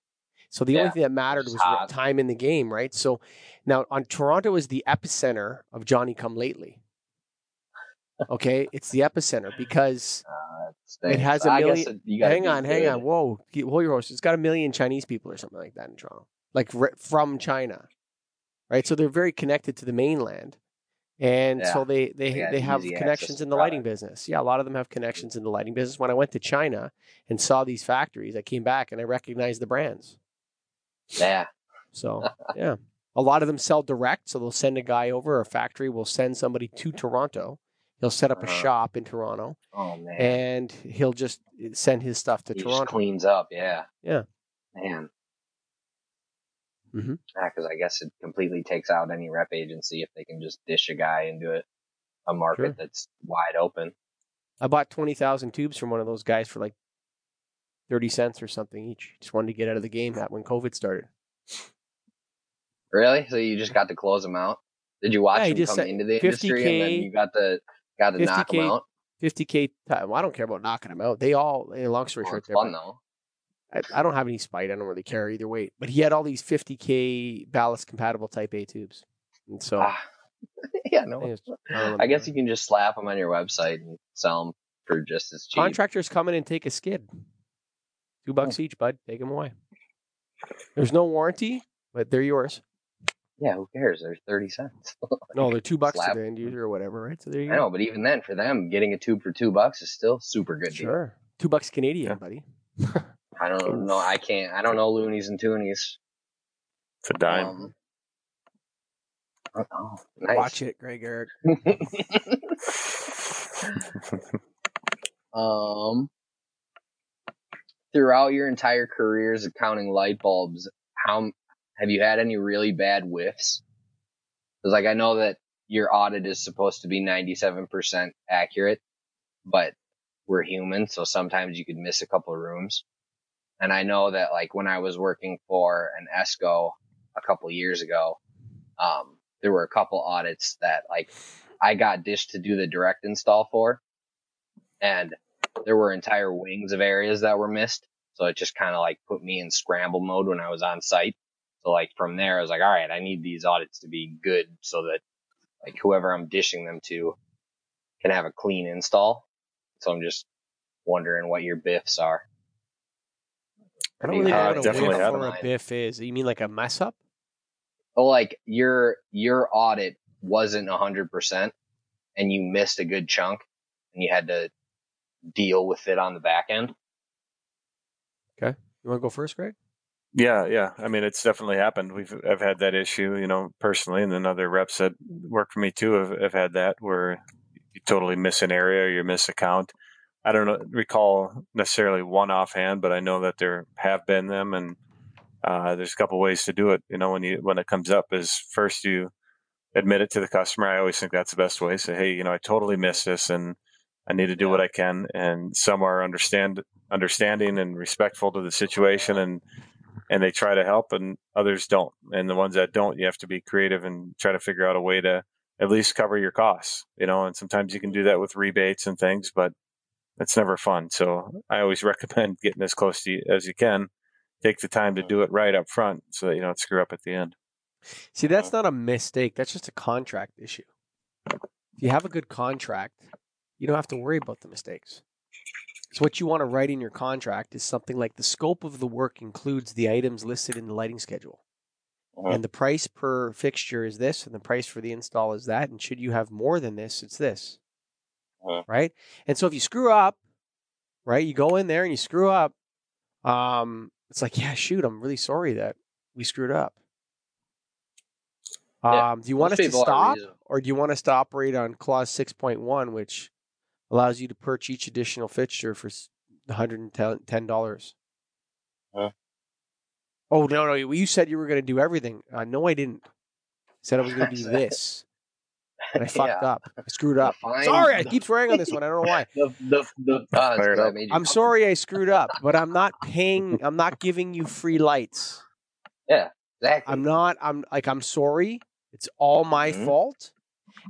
A: So the only thing that mattered
C: was hot.
A: time in the game, right? So now on Toronto is the epicenter of Johnny Come Lately. Okay, it's the epicenter because
C: uh,
A: It has a million-
C: it-
A: hang on, hang
C: good.
A: on, whoa, hold your horse. It's got a million Chinese people or something like that in Toronto, like re- from China, right? So they're very connected to the mainland, and
C: Yeah.
A: so they they
C: They
A: they have connections in the lighting business. Yeah, a lot of them have connections in the lighting business. When I went to China and saw these factories, I came back and I recognized the brands.
C: yeah
A: So (laughs) yeah, a lot of them sell direct, so they'll send a guy over. A factory will send somebody to Toronto. He'll set up a
C: Uh-huh.
A: shop in Toronto,
C: Oh man,
A: and he'll just send his stuff to
C: he just
A: Toronto.
C: cleans up. Yeah.
A: Yeah.
C: Man. Yeah, because I guess it completely takes out any rep agency if they can just dish a guy into it, a market
A: Sure.
C: that's wide open.
A: I bought twenty thousand tubes from one of those guys for like thirty cents or something each. Just wanted to get out of the game that when COVID started.
C: Really? So you just got to close them out? Did you watch
A: Yeah, he
C: them
A: just
C: come into the industry and then you got to got to knock
A: 50K
C: them out?
A: Fifty k. Well, I don't care about knocking them out. They all. eh, Long story
C: Well,
A: short, they're-
C: fun though.
A: I, I don't have any spite. I don't really care either way. But he had all these 50k ballast compatible Type A tubes, and so
C: Ah. (laughs) yeah, no.
A: I. (laughs)
C: I guess you can just slap them on your website and sell them for just as cheap.
A: contractors come in and take a skid, two bucks each, bud. Take them away. There's no warranty, but they're yours.
C: Yeah, who cares? They're thirty cents. (laughs)
A: No, they're two bucks
C: Slap.
A: to the end user or whatever, right? So there you
C: I
A: go.
C: know, but even then, for them, getting a tube for two bucks is still super good. deal.
A: Sure, two bucks Canadian,
B: Yeah.
A: buddy.
C: I don't know. I can't. I don't know loonies and toonies.
B: It's a dime.
C: Um, oh, nice.
A: Watch it, Greg Eric. (laughs)
C: um, throughout your entire careers of counting light bulbs, how have you had any really bad whiffs? Because like I know that your audit is supposed to be ninety seven percent accurate, but we're human, so sometimes you could miss a couple of rooms. And I know that like when I was working for an ESCO a couple years ago, um, there were a couple audits that like I got dished to do the direct install for, and there were entire wings of areas that were missed. So it just kind of like put me in scramble mode when I was on site. So like from there, I was like, all right, I need these audits to be good so that like whoever I'm dishing them to can have a clean install. So I'm just wondering what your biffs are.
A: I don't really
C: you
A: know
B: Uh,
A: what a
B: definitely
A: whiff
B: had
A: or a
C: mine?
A: biff is. You mean like a mess up?
C: Oh, like your your audit wasn't a hundred percent, and you missed a good chunk, and you had to deal with it on the back end.
A: Okay, you want to go first, Greg?
B: Yeah, yeah. I mean, it's definitely happened. We've I've had that issue, you know, personally, and then other reps that work for me too have, have had that where you totally miss an area or you miss a count. I don't know, recall necessarily one offhand, but I know that there have been them, and uh, there's a couple ways to do it. You know, when you when it comes up, is first you admit it to the customer. I always think that's the best way. Say, hey, you know, I totally missed this, and I need to do what I can. And some are understand understanding and respectful to the situation, and and they try to help, and others don't. And the ones that don't, you have to be creative and try to figure out a way to at least cover your costs. You know, and sometimes you can do that with rebates and things, but it's never fun. So I always (laughs) recommend getting as close to you as you can. Take the time to do it right up front, so that you don't screw up at the end.
A: See, that's not a mistake. That's just a contract issue. If you have a good contract, you don't have to worry about the mistakes. So what you want to write in your contract is something like the scope of the work includes the items listed in the lighting schedule.
C: Mhm.
A: And the price per fixture is this, and the price for the install is that. And should you have more than this, it's this.
C: Mhm.
A: Right? And so if you screw up, right, you go in there and you screw up, um, it's like, yeah, shoot, I'm really sorry that we screwed up.
C: Yeah.
A: Um, do you want
C: Most
A: us to stop, or do you want us to operate on clause six point one, which allows you to purchase each additional fixture for one hundred and ten dollars?
C: Huh?
A: Oh no, no! You said you were going to do everything. Uh, no, I didn't. I said I was going to do (laughs) this, and I (laughs) fucked
C: Yeah.
A: up. I screwed up.
C: Fine.
A: Sorry, I (laughs) keep swearing on this one. I don't know why.
C: The the the. Uh, it's I
B: up.
C: made you
A: I'm sorry I screwed up, but I'm not paying. (laughs) I'm not giving you free lights.
C: Yeah, exactly.
A: I'm not. I'm like I'm sorry. It's all my
C: Mhm.
A: fault,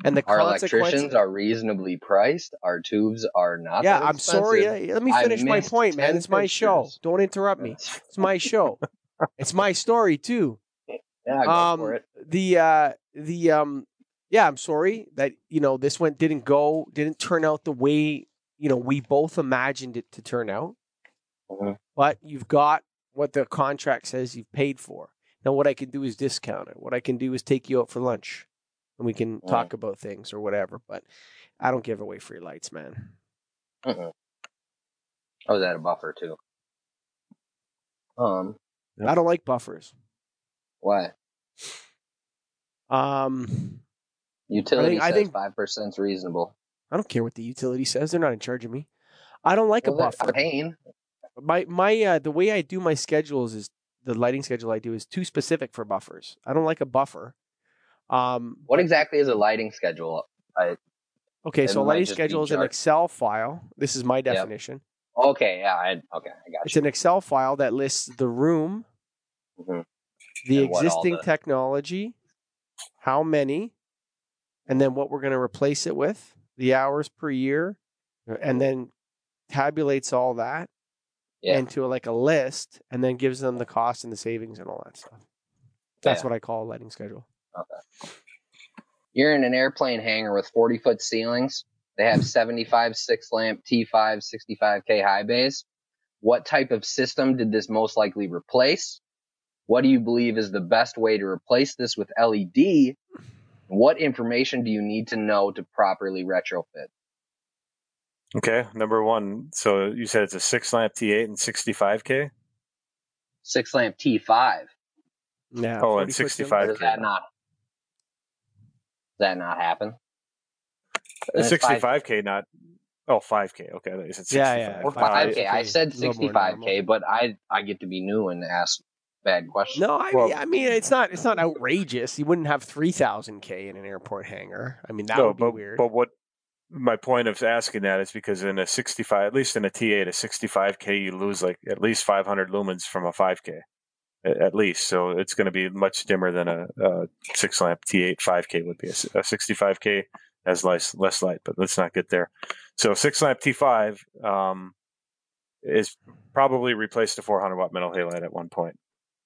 A: and the
C: Our
A: consequences.
C: electricians are reasonably priced. Our tubes are not.
A: yeah,
C: that
A: I'm sorry. Let me finish my point, man. It's my show.
C: pictures.
A: Don't interrupt me. It's my show. it's my story too.
C: Yeah, go
A: Um,
C: for it.
A: The uh, the um, yeah, I'm sorry that you know this one didn't go, didn't turn out the way you know we both imagined it to turn out.
C: Mhm.
A: But you've got what the contract says you've paid for. Now, what I can do is discount it. What I can do is take you out for lunch, and we can
C: Mm.
A: talk about things or whatever. But I don't give away free lights, man.
C: Mm-mm. I was at a buffer too. Um,
A: I don't like buffers.
C: why?
A: Um,
C: Utility
A: I
C: says
A: think-
C: five percent is reasonable.
A: I don't care what the utility says. They're not in charge of me. I don't like
C: Well,
A: a buffer.
C: Pain.
A: My my uh, the way I do my schedules is the lighting schedule I do is too specific for buffers. I don't like a buffer. Um,
C: What exactly is a lighting schedule? I,
A: okay, so a lighting schedule is an Excel file. This is my definition.
C: okay, yeah, I, okay, I got
A: It's
C: you.
A: an Excel file that lists the room,
C: Mhm.
A: the
C: And
A: existing
C: the-
A: technology, how many, and then what we're going to replace it with, the hours per year, uh, and then tabulates all that
C: Yeah.
A: into like a list, and then gives them the cost and the savings and all that stuff. That's
C: Yeah.
A: what I call a lighting schedule.
C: You're in an airplane hangar with 40 foot ceilings. They have 75 six lamp T5 65K high bays. What type of system did this most likely replace? What do you believe is the best way to replace this with LED? What information do you need to know to properly retrofit?
B: Okay, number one. So you said it's a six lamp T8 and 65K.
C: Six lamp T5.
A: Yeah.
B: Oh, and 65
C: Or does that not? Does that not happen?
B: Uh,
C: And
B: 65K, not oh 5K. Okay, I said 65.
A: Yeah, yeah.
C: Or
A: Five-
C: 5K. I said
A: a little more
C: 65K,
A: normal.
C: but I I get to be new and ask bad questions.
A: No, I,
B: Well-
A: mean, I mean it's not it's not outrageous. You wouldn't have three thousand k in an airport hangar. I mean that
B: no,
A: would be
B: but
A: weird.
B: but what my point of asking that is because in a 65, at least in a T8, a 65K, you lose like at least 500 lumens from a 5K, at, at least. So it's going to be much dimmer than a, a six lamp T8 5K would be. A 65K has less less light, but let's not get there. So six lamp T5 um, is probably replaced a 400 watt metal halide at one point.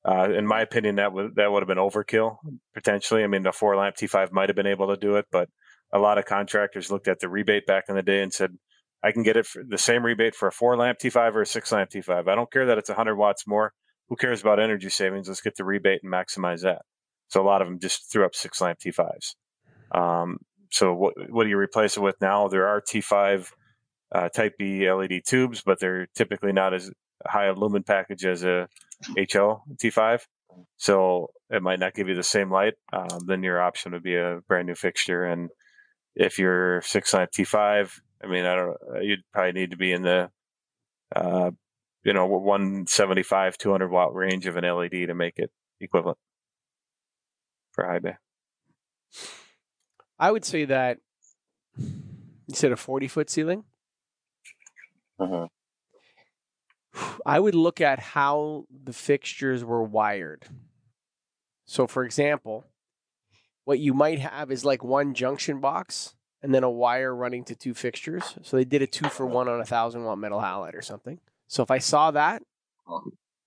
B: Uh, in my opinion, that would that would have been overkill potentially. I mean, the four lamp T5 might have been able to do it, but a lot of contractors looked at the rebate back in the day and said, I can get it for the same rebate for a four lamp T5 or a six lamp T5. I don't care that it's 100 watts more. Who cares about energy savings? Let's get the rebate and maximize that. So a lot of them just threw up six lamp T5s. Um, so what what do you replace it with now? There are T5 uh, Type B LED tubes, but they're typically not as high a lumen package as a HO T5. So it might not give you the same light. Um, then your option would be a brand new fixture. And if you're six lamp T5, I mean, I don't. You'd probably need to be in the, uh, you know, 175, 200 watt range of an LED to make it equivalent for high bay.
A: I would say that you said a forty foot ceiling.
C: Mhm.
A: I would look at how the fixtures were wired. So, for example, what you might have is like one junction box and then a wire running to two fixtures. So they did a two for one on a thousand watt metal halide or something. So if I saw that,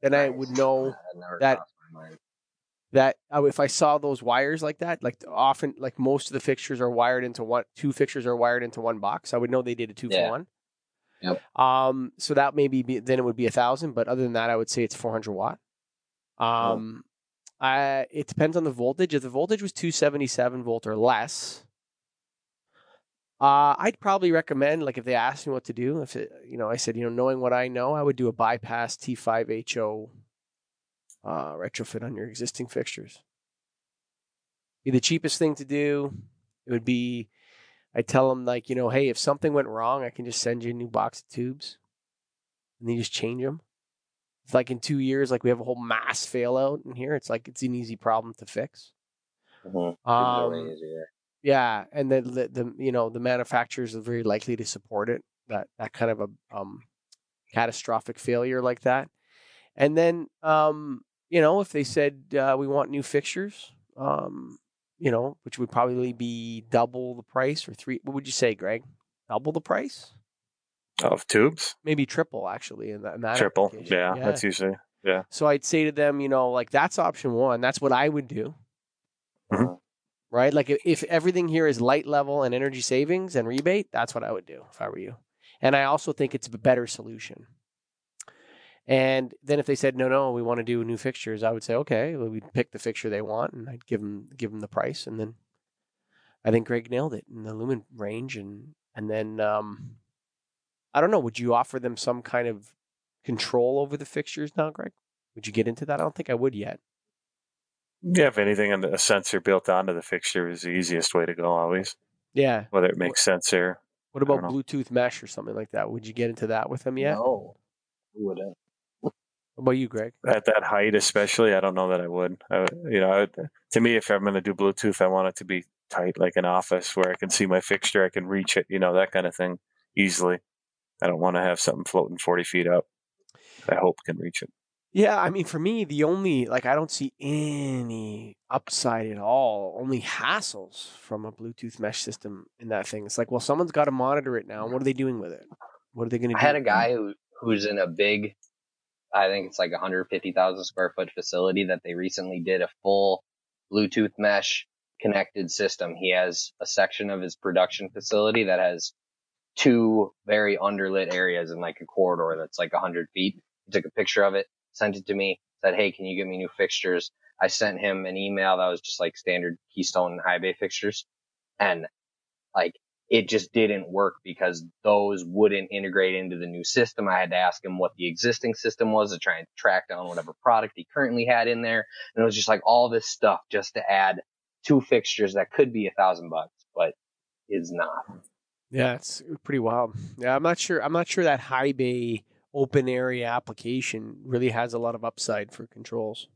A: then I would know
C: That
A: that-
C: crossed my mind.
A: that if I saw those wires like that, like often, like most of the fixtures are wired into one, two fixtures are wired into one box. I would know they did a two
C: Yeah.
A: for one.
C: Yep.
A: Um, so that maybe be, then it would be a thousand, but other than that, I would say it's 400 watt. Um, I, it depends on the voltage. If the voltage was 277 volt or less, uh, I'd probably recommend, like, if they asked me what to do, if it, you know, I said, you know, knowing what I know, I would do a bypass T5HO uh, retrofit on your existing fixtures. Be the cheapest thing to do. It would be, I tell them like, you know, hey, if something went wrong, I can just send you a new box of tubes, and then you just change them. It's like in two years, like we have a whole mass fail out in here. It's like it's an easy problem to fix.
C: Mhm. Way
A: Um,
C: easier.
A: yeah, and then the, the you know the manufacturers are very likely to support it. That that kind of a um, catastrophic failure like that, and then um, you know if they said uh, we want new fixtures, um, you know which would probably be double the price or three. What would you say, Greg? Double the price?
B: Of tubes,
A: Maybe triple actually in that, in that
B: triple.
A: application.
B: Yeah, that's usually yeah.
A: So I'd say to them, you know, like that's option one. That's what I would do.
B: Mhm.
A: Right? Like if everything here is light level and energy savings and rebate, that's what I would do if I were you. And I also think it's a better solution. And then if they said no, no, we want to do new fixtures, I would say okay, well, we'd pick the fixture they want, and I'd give them give them the price, and then I think Greg nailed it in the lumen range, and and then um, I don't know, would you offer them some kind of control over the fixtures now, Greg? Would you get into that? I don't think I would yet.
B: yeah. If anything, a sensor built onto the fixture is the easiest way to go. Always,
A: Yeah.
B: whether it makes sense or
A: What about Bluetooth mesh or something like that? Would you get into that with them yet?
C: No, wouldn't.
A: What about you, Greg?
B: At that height, especially, I don't know that I would. I, you know, would, to me, if I'm going to do Bluetooth, I want it to be tight, like an office where I can see my fixture, I can reach it, you know, that kind of thing easily. I don't want to have something floating 40 feet up. I hope can reach it.
A: Yeah, I mean, for me, the only like I don't see any upside at all. Only hassles from a Bluetooth mesh system in that thing. It's like, well, someone's got to monitor it now. What are they doing with it? What are they going to do?
C: I had a guy who who's in a big, I think it's like 150,000 square foot facility that they recently did a full Bluetooth mesh connected system. He has a section of his production facility that has two very underlit areas in like a corridor that's like 100 feet. He took a picture of it sent it to me, said, Hey, can you get me new fixtures? I sent him an email that was just like standard Keystone high bay fixtures. And like it just didn't work because those wouldn't integrate into the new system. I had to ask him what the existing system was to try and track down whatever product he currently had in there. And it was just like all this stuff just to add two fixtures that could be a thousand bucks, but is not.
A: Yeah, it's pretty wild. Yeah, I'm not sure. I'm not sure that high bay open area application really has a lot of upside for controls.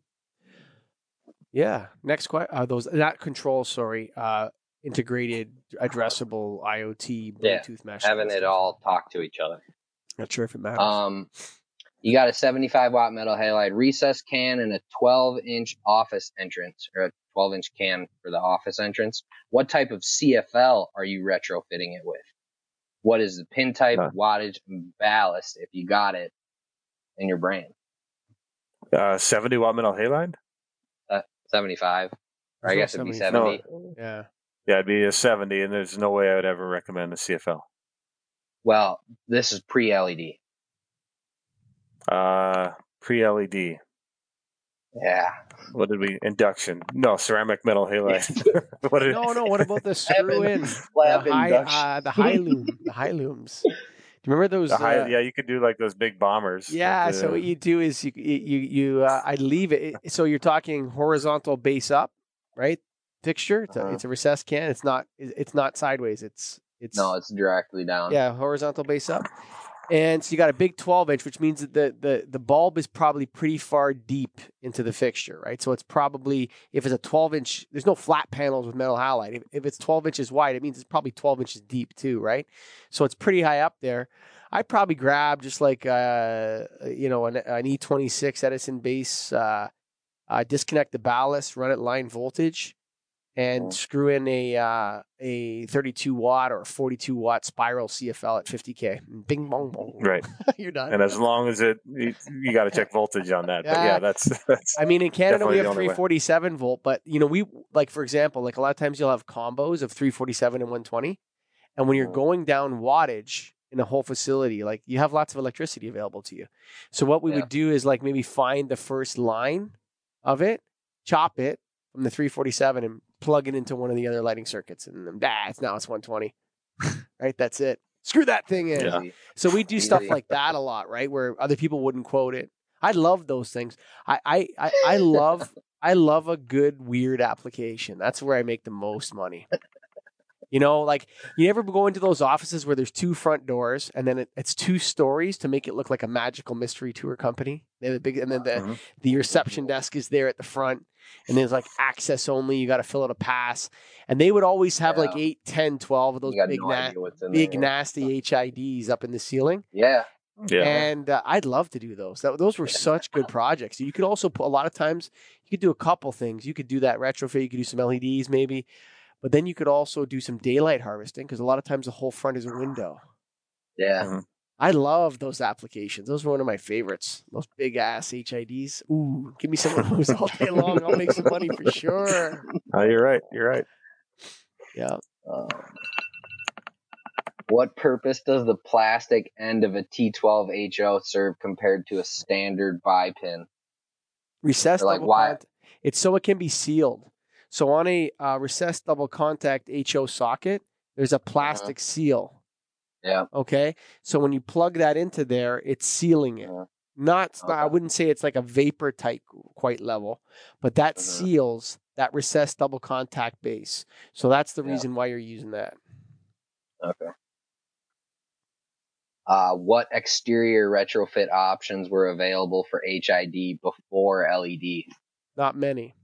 A: Yeah. Next question. Uh, those not controls. Sorry. Uh, integrated addressable IoT Bluetooth
C: yeah,
A: mesh.
C: Having it all talk to each other.
A: Not sure if it matters.
C: Um, you got a 75 watt metal halide recess can and a 12 inch office entrance or a 12 inch can for the office entrance. What type of CFL are you retrofitting it with? What is the pin type, huh. wattage, ballast if you got it in your brand?
B: Uh, 70 watt metal halide?
C: Uh, 75. Or I guess it'd be 70.
B: No. Yeah. Yeah, it'd be a 70, and there's no way I would ever recommend a CFL.
C: Well, this is pre LED.
B: Uh, pre LED.
C: Yeah.
B: What did we induction? No, ceramic metal halide. (laughs) (laughs)
A: what did, no, no. What about the (laughs) screw in the high, uh, the high loom, the high looms? Do you remember those?
B: High, uh, yeah, you could do like those big bombers.
A: Yeah. so what you do is you you you uh, I leave it. So you're talking horizontal base up, right? Fixture. It's, uh-huh. a, it's a recessed can. It's not. It's not sideways. It's it's
C: no. It's directly down.
A: Yeah, horizontal base up. And so you got a big 12 inch, which means that the, the, the bulb is probably pretty far deep into the fixture, right? So it's probably, if it's a 12 inch, there's no flat panels with metal halide. If, if it's 12 inches wide, it means it's probably 12 inches deep too, right? So it's pretty high up there. I probably grab just like, uh, you know, an, an E26 Edison base, uh, uh, disconnect the ballast, run it line voltage, and screw in a uh, a 32 watt or 42 watt spiral CFL at 50k. Bing bong bong.
B: Right. (laughs)
A: You're done.
B: And as long as it, you, you got to check voltage on that. Yeah. But yeah, that's (laughs) that's.
A: I mean, in Canada we have 347 way. volt, but you know we like for example, like a lot of times you'll have combos of 347 and 120, and when you're going down wattage in a whole facility, like you have lots of electricity available to you. So what we yeah. would do is like maybe find the first line of it, chop it from the 347 and plug it into one of the other lighting circuits, and then, ah, it's now it's 120. (laughs) right, that's it. Screw that thing in. Yeah. So we do stuff like that a lot, right? Where other people wouldn't quote it. I love those things. I I I, I (laughs) love I love a good weird application. That's where I make the most money. You know, like you ever go into those offices where there's two front doors and then it, it's two stories to make it look like a magical mystery tour company. They have a big, and then the mm-hmm. the reception desk is there at the front, and there's like access only. You got to fill out a pass, and they would always have yeah. like 8, 10, 12 of those big, no na- big there. nasty HIDs up in the ceiling.
C: Yeah.
B: Yeah.
A: And uh, I'd love to do those. That, those were (laughs) such good projects. You could also put a lot of times you could do a couple things. You could do that retrofit. You could do some LEDs maybe. But then you could also do some daylight harvesting because a lot of times the whole front is a window.
C: Yeah. Mm-hmm.
A: I love those applications. Those are one of my favorites. Those big ass HIDs. Ooh, give me some of those all day long. I'll make some money for sure.
B: Oh, you're right. You're right.
A: Yeah. Um,
C: what purpose does the plastic end of a T12HO serve compared to a standard bipin?
A: Recessed like why? It's so it can be sealed. So on a uh, recessed double contact HO socket, there's a uh-huh. plastic uh-huh. seal.
C: Yeah.
A: Okay. So when you plug that into there, it's sealing it. Uh-huh. Not, okay. I wouldn't say it's like a vapor tight quite level, but that uh-huh. seals that recessed double contact base. So that's the yeah. reason why you're using that.
C: Okay. Uh, what exterior retrofit options were available for HID before LED?
A: Not many.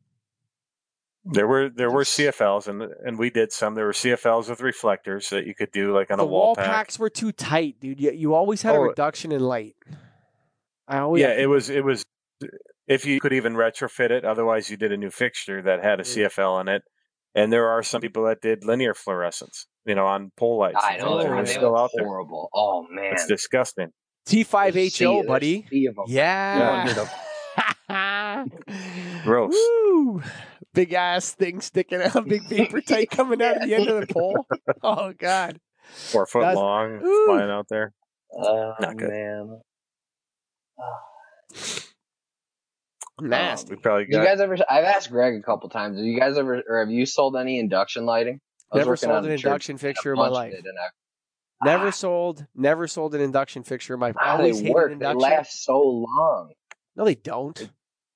B: There were there were CFLs and and we did some. There were CFLs with reflectors that you could do like on
A: the
B: a wall,
A: wall
B: pack.
A: packs were too tight, dude. You, you always had a
B: Oh.
A: reduction in light. I always
B: yeah, it was it was if you could even retrofit it. Otherwise, you did a new fixture that had a mm.
A: Yeah.
B: CFL in it. And there are some people that did linear fluorescence, you know, on pole lights.
C: I know they
B: and
C: were,
B: it's
C: they
B: still
C: were
B: out there.
C: horrible. Oh man,
B: It's disgusting.
A: T5HO,
C: There's
A: buddy.
C: sea of 'em.
A: Yeah.
C: 200. (laughs)
B: Gross.
A: Woo! Big ass thing sticking out, big vapor (laughs) tight coming out of the end of the pole. (laughs) Oh god.
B: Four foot
A: That's-
B: long,
A: Ooh.
B: flying out there.
C: Oh
B: Not good.
C: man. (sighs)
A: Um, Nasty.
B: We probably
C: Did you guys ever? I've asked Greg a couple times. Have you guys ever, or have you sold any induction lighting? I
A: Never
C: working
A: sold an induction fixture in my life.
C: did, I-
A: Never
C: Ah,
A: sold, never sold an induction fixture in my life. I
C: ah,
A: always
C: they
A: hated
C: work? They last so long.
A: No, they don't.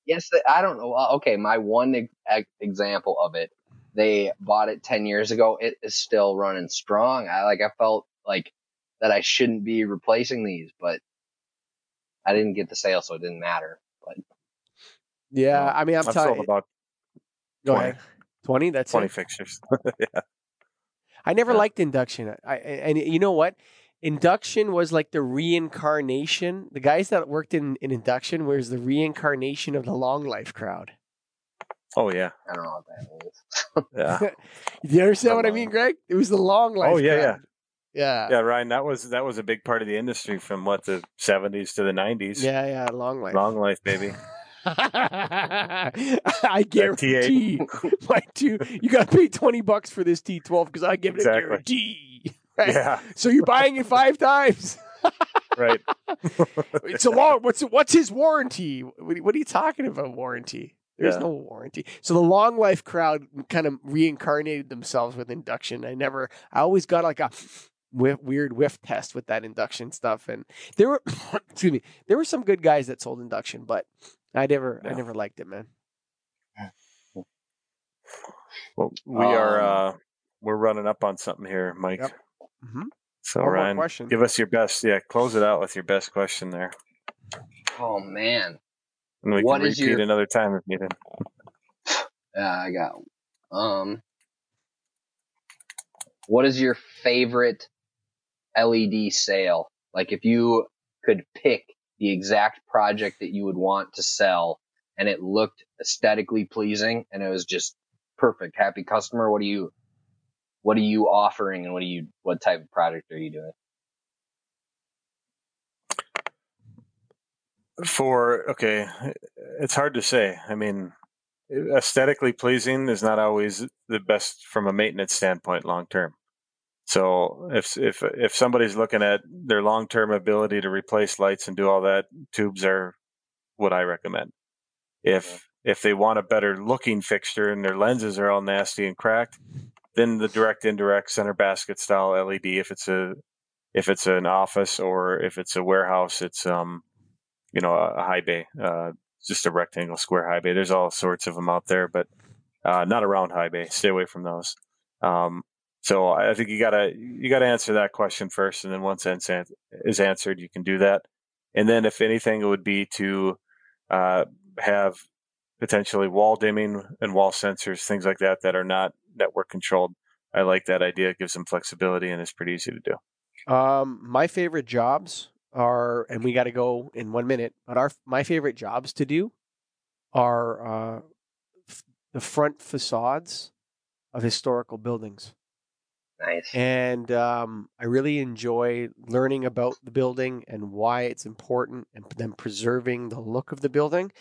C: Yes, they, I don't know. Okay, my one e- example of it, they bought it ten years ago. It is still running strong. I like. I felt like that I shouldn't be replacing these, but I didn't get the sale, so it didn't matter. But
A: Yeah,
B: No,
A: I mean, I'm
B: I've
A: telling
B: sold about
A: Go
B: 20.
A: ahead. Twenty. That's
B: twenty
A: it.
B: fixtures. (laughs)
A: I never
B: Yeah.
A: liked induction. I, and you know what? Induction was like the reincarnation. The guys that worked in, in induction was the reincarnation of the long life crowd.
B: oh yeah,
C: I don't know what that means.
B: yeah, (laughs)
A: you understand what I mean, Greg? It was the long life.
B: Oh, yeah,
A: crowd. yeah,
B: yeah. Ryan, that was that was a big part of the industry from what the seventies to the nineties.
A: yeah, yeah. Long life.
B: Long life, baby. (laughs)
A: I guarantee (laughs) my two. You got to pay twenty bucks for this T twelve because I give it
B: Exactly.
A: a guarantee. Right?
B: Yeah, (laughs)
A: So you're buying it five times. (laughs)
B: right.
A: It's a long. What's what's his warranty? What, are you talking about? Warranty? There's
B: Yeah.
A: no warranty. So the long life crowd kind of reincarnated themselves with induction. I never. I always got like a whiff, weird whiff test with that induction stuff, and there were (coughs) excuse me. There were some good guys that sold induction, but I never. I never liked it, man.
B: Well, we are
C: Um,
B: uh we're running up on something here, Mike.
A: Yep. Mhm.
B: So
A: One
B: Ryan,
A: question.
B: give us your best. Yeah, close it out with your best question there,
C: oh man,
B: and we
C: What
B: can
C: is
B: repeat
C: your-
B: another time if needed. (sighs)
C: yeah, I got. Um, what is your favorite LED sale? Like, if you could pick the exact project that you would want to sell, and it looked aesthetically pleasing, and it was just perfect, happy customer. What do you? What are you offering, and what are you? What type of product are you doing?
B: For okay, it's hard to say. I mean, aesthetically pleasing is not always the best from a maintenance standpoint long term. So if if if somebody's looking at their long term ability to replace lights and do all that, tubes are what I recommend. If if they want a better looking fixture and their lenses are all nasty and cracked, then the direct indirect center basket style LED. If it's a if it's an office or if it's a warehouse, it's um you know a, high bay, uh, just a rectangle square high bay. There's all sorts of them out there, but uh, not a round high bay. Stay away from those. Um, so I think you gotta you gotta answer that question first, and then once that is answered, you can do that. And then, if anything, it would be to uh, have potentially wall dimming and wall sensors, things like that, that are not network controlled. I like that idea. It gives them flexibility, and it's pretty easy to do.
A: Um, my favorite jobs are, and we got to go in one minute. But our my favorite jobs to do are uh, f- the front facades of historical buildings,
C: Nice.
A: and um, I really enjoy learning about the building and why it's important, and then preserving the look of the building,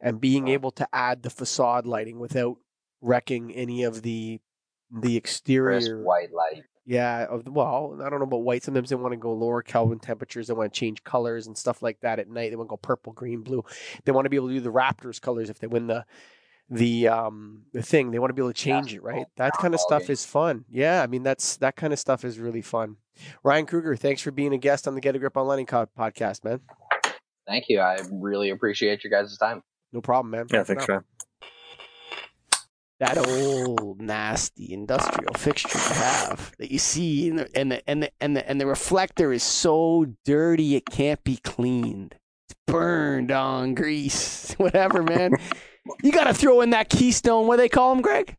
A: and being able to add the facade lighting without wrecking any of the the
C: Crisp
A: exterior
C: white light.
A: yeah, of the, well, I don't know about white. Sometimes they want to go lower Kelvin temperatures. They want to change colors and stuff like that at night. They want to go purple, green, blue. They want to be able to do the Raptors colors if they win the the um the thing. They want to be able to change it, right? That kind of stuff is fun. Yeah, I mean that's that kind of stuff is really fun. Ryan Kruger, thanks for being a guest on the Get a Grip on Lighting podcast, man.
C: Thank you. I really appreciate your guys' time.
A: No problem, man.
B: Yeah, thanks,
A: now.
B: Ryan.
A: that old nasty industrial fixture you have that you see and the and the and the and the, and the reflector is so dirty it can't be cleaned. It's burned on grease, (laughs) whatever, man. you got to throw in that Keystone. What do they call them, Greg?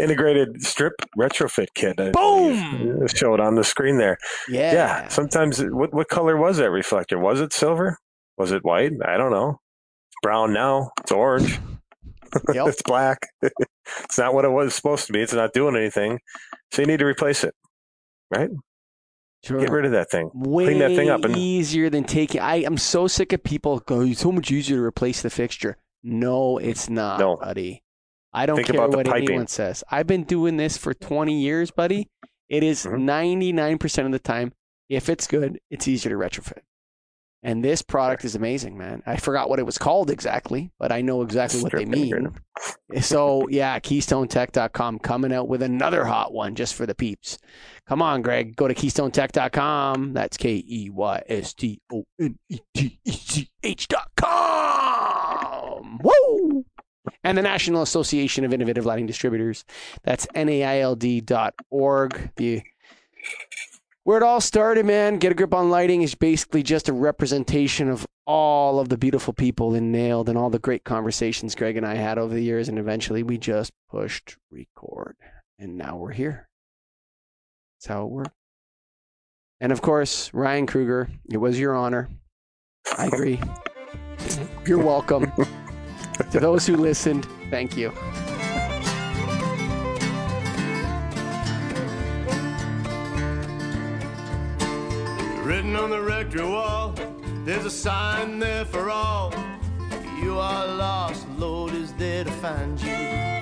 B: Integrated strip retrofit kit.
A: Boom!
B: Show it on the screen there.
A: Yeah.
B: Yeah. Sometimes, what what color was that reflector? Was it silver? Was it white? I don't know. Brown now. It's orange. (laughs)
A: Yep.
B: it's black. (laughs) it's not what it was supposed to be. It's not doing anything. So you need to replace it, right?
A: Sure.
B: Get rid of that thing.
A: Way
B: Clean that thing up and
A: easier than taking. I am so sick of people going. It's so much easier to replace the fixture. No, it's not,
B: No.
A: buddy. I don't
B: Think
A: care
B: about
A: what
B: piping.
A: anyone says. I've been doing this for 20 years, buddy. It is
B: Mhm.
A: 99% of the time, if it's good, it's easier to retrofit. And this product is amazing, man. I forgot what it was called exactly, but I know exactly what they mean. Eh, so, yeah, KeystoneTech.com coming out with another hot one just for the peeps. Come on, Greg. Go to KeystoneTech.com. That's K E Y S T O N E T E C H dot com. Woo! And the National Association of Innovative Lighting Distributors. That's NAILD dot org. The where it all started, man. Get a grip on lighting is basically just a representation of all of the beautiful people in NAILD and all the great conversations Greg and I had over the years. And eventually we just pushed record. And now we're here. That's how it worked. And of course, Ryan Kruger, it was your honor. I agree. You're welcome. (laughs) to those who listened, thank you.
D: Written on the rectory wall, there's a sign there for all. You are lost, the Lord is there to find you.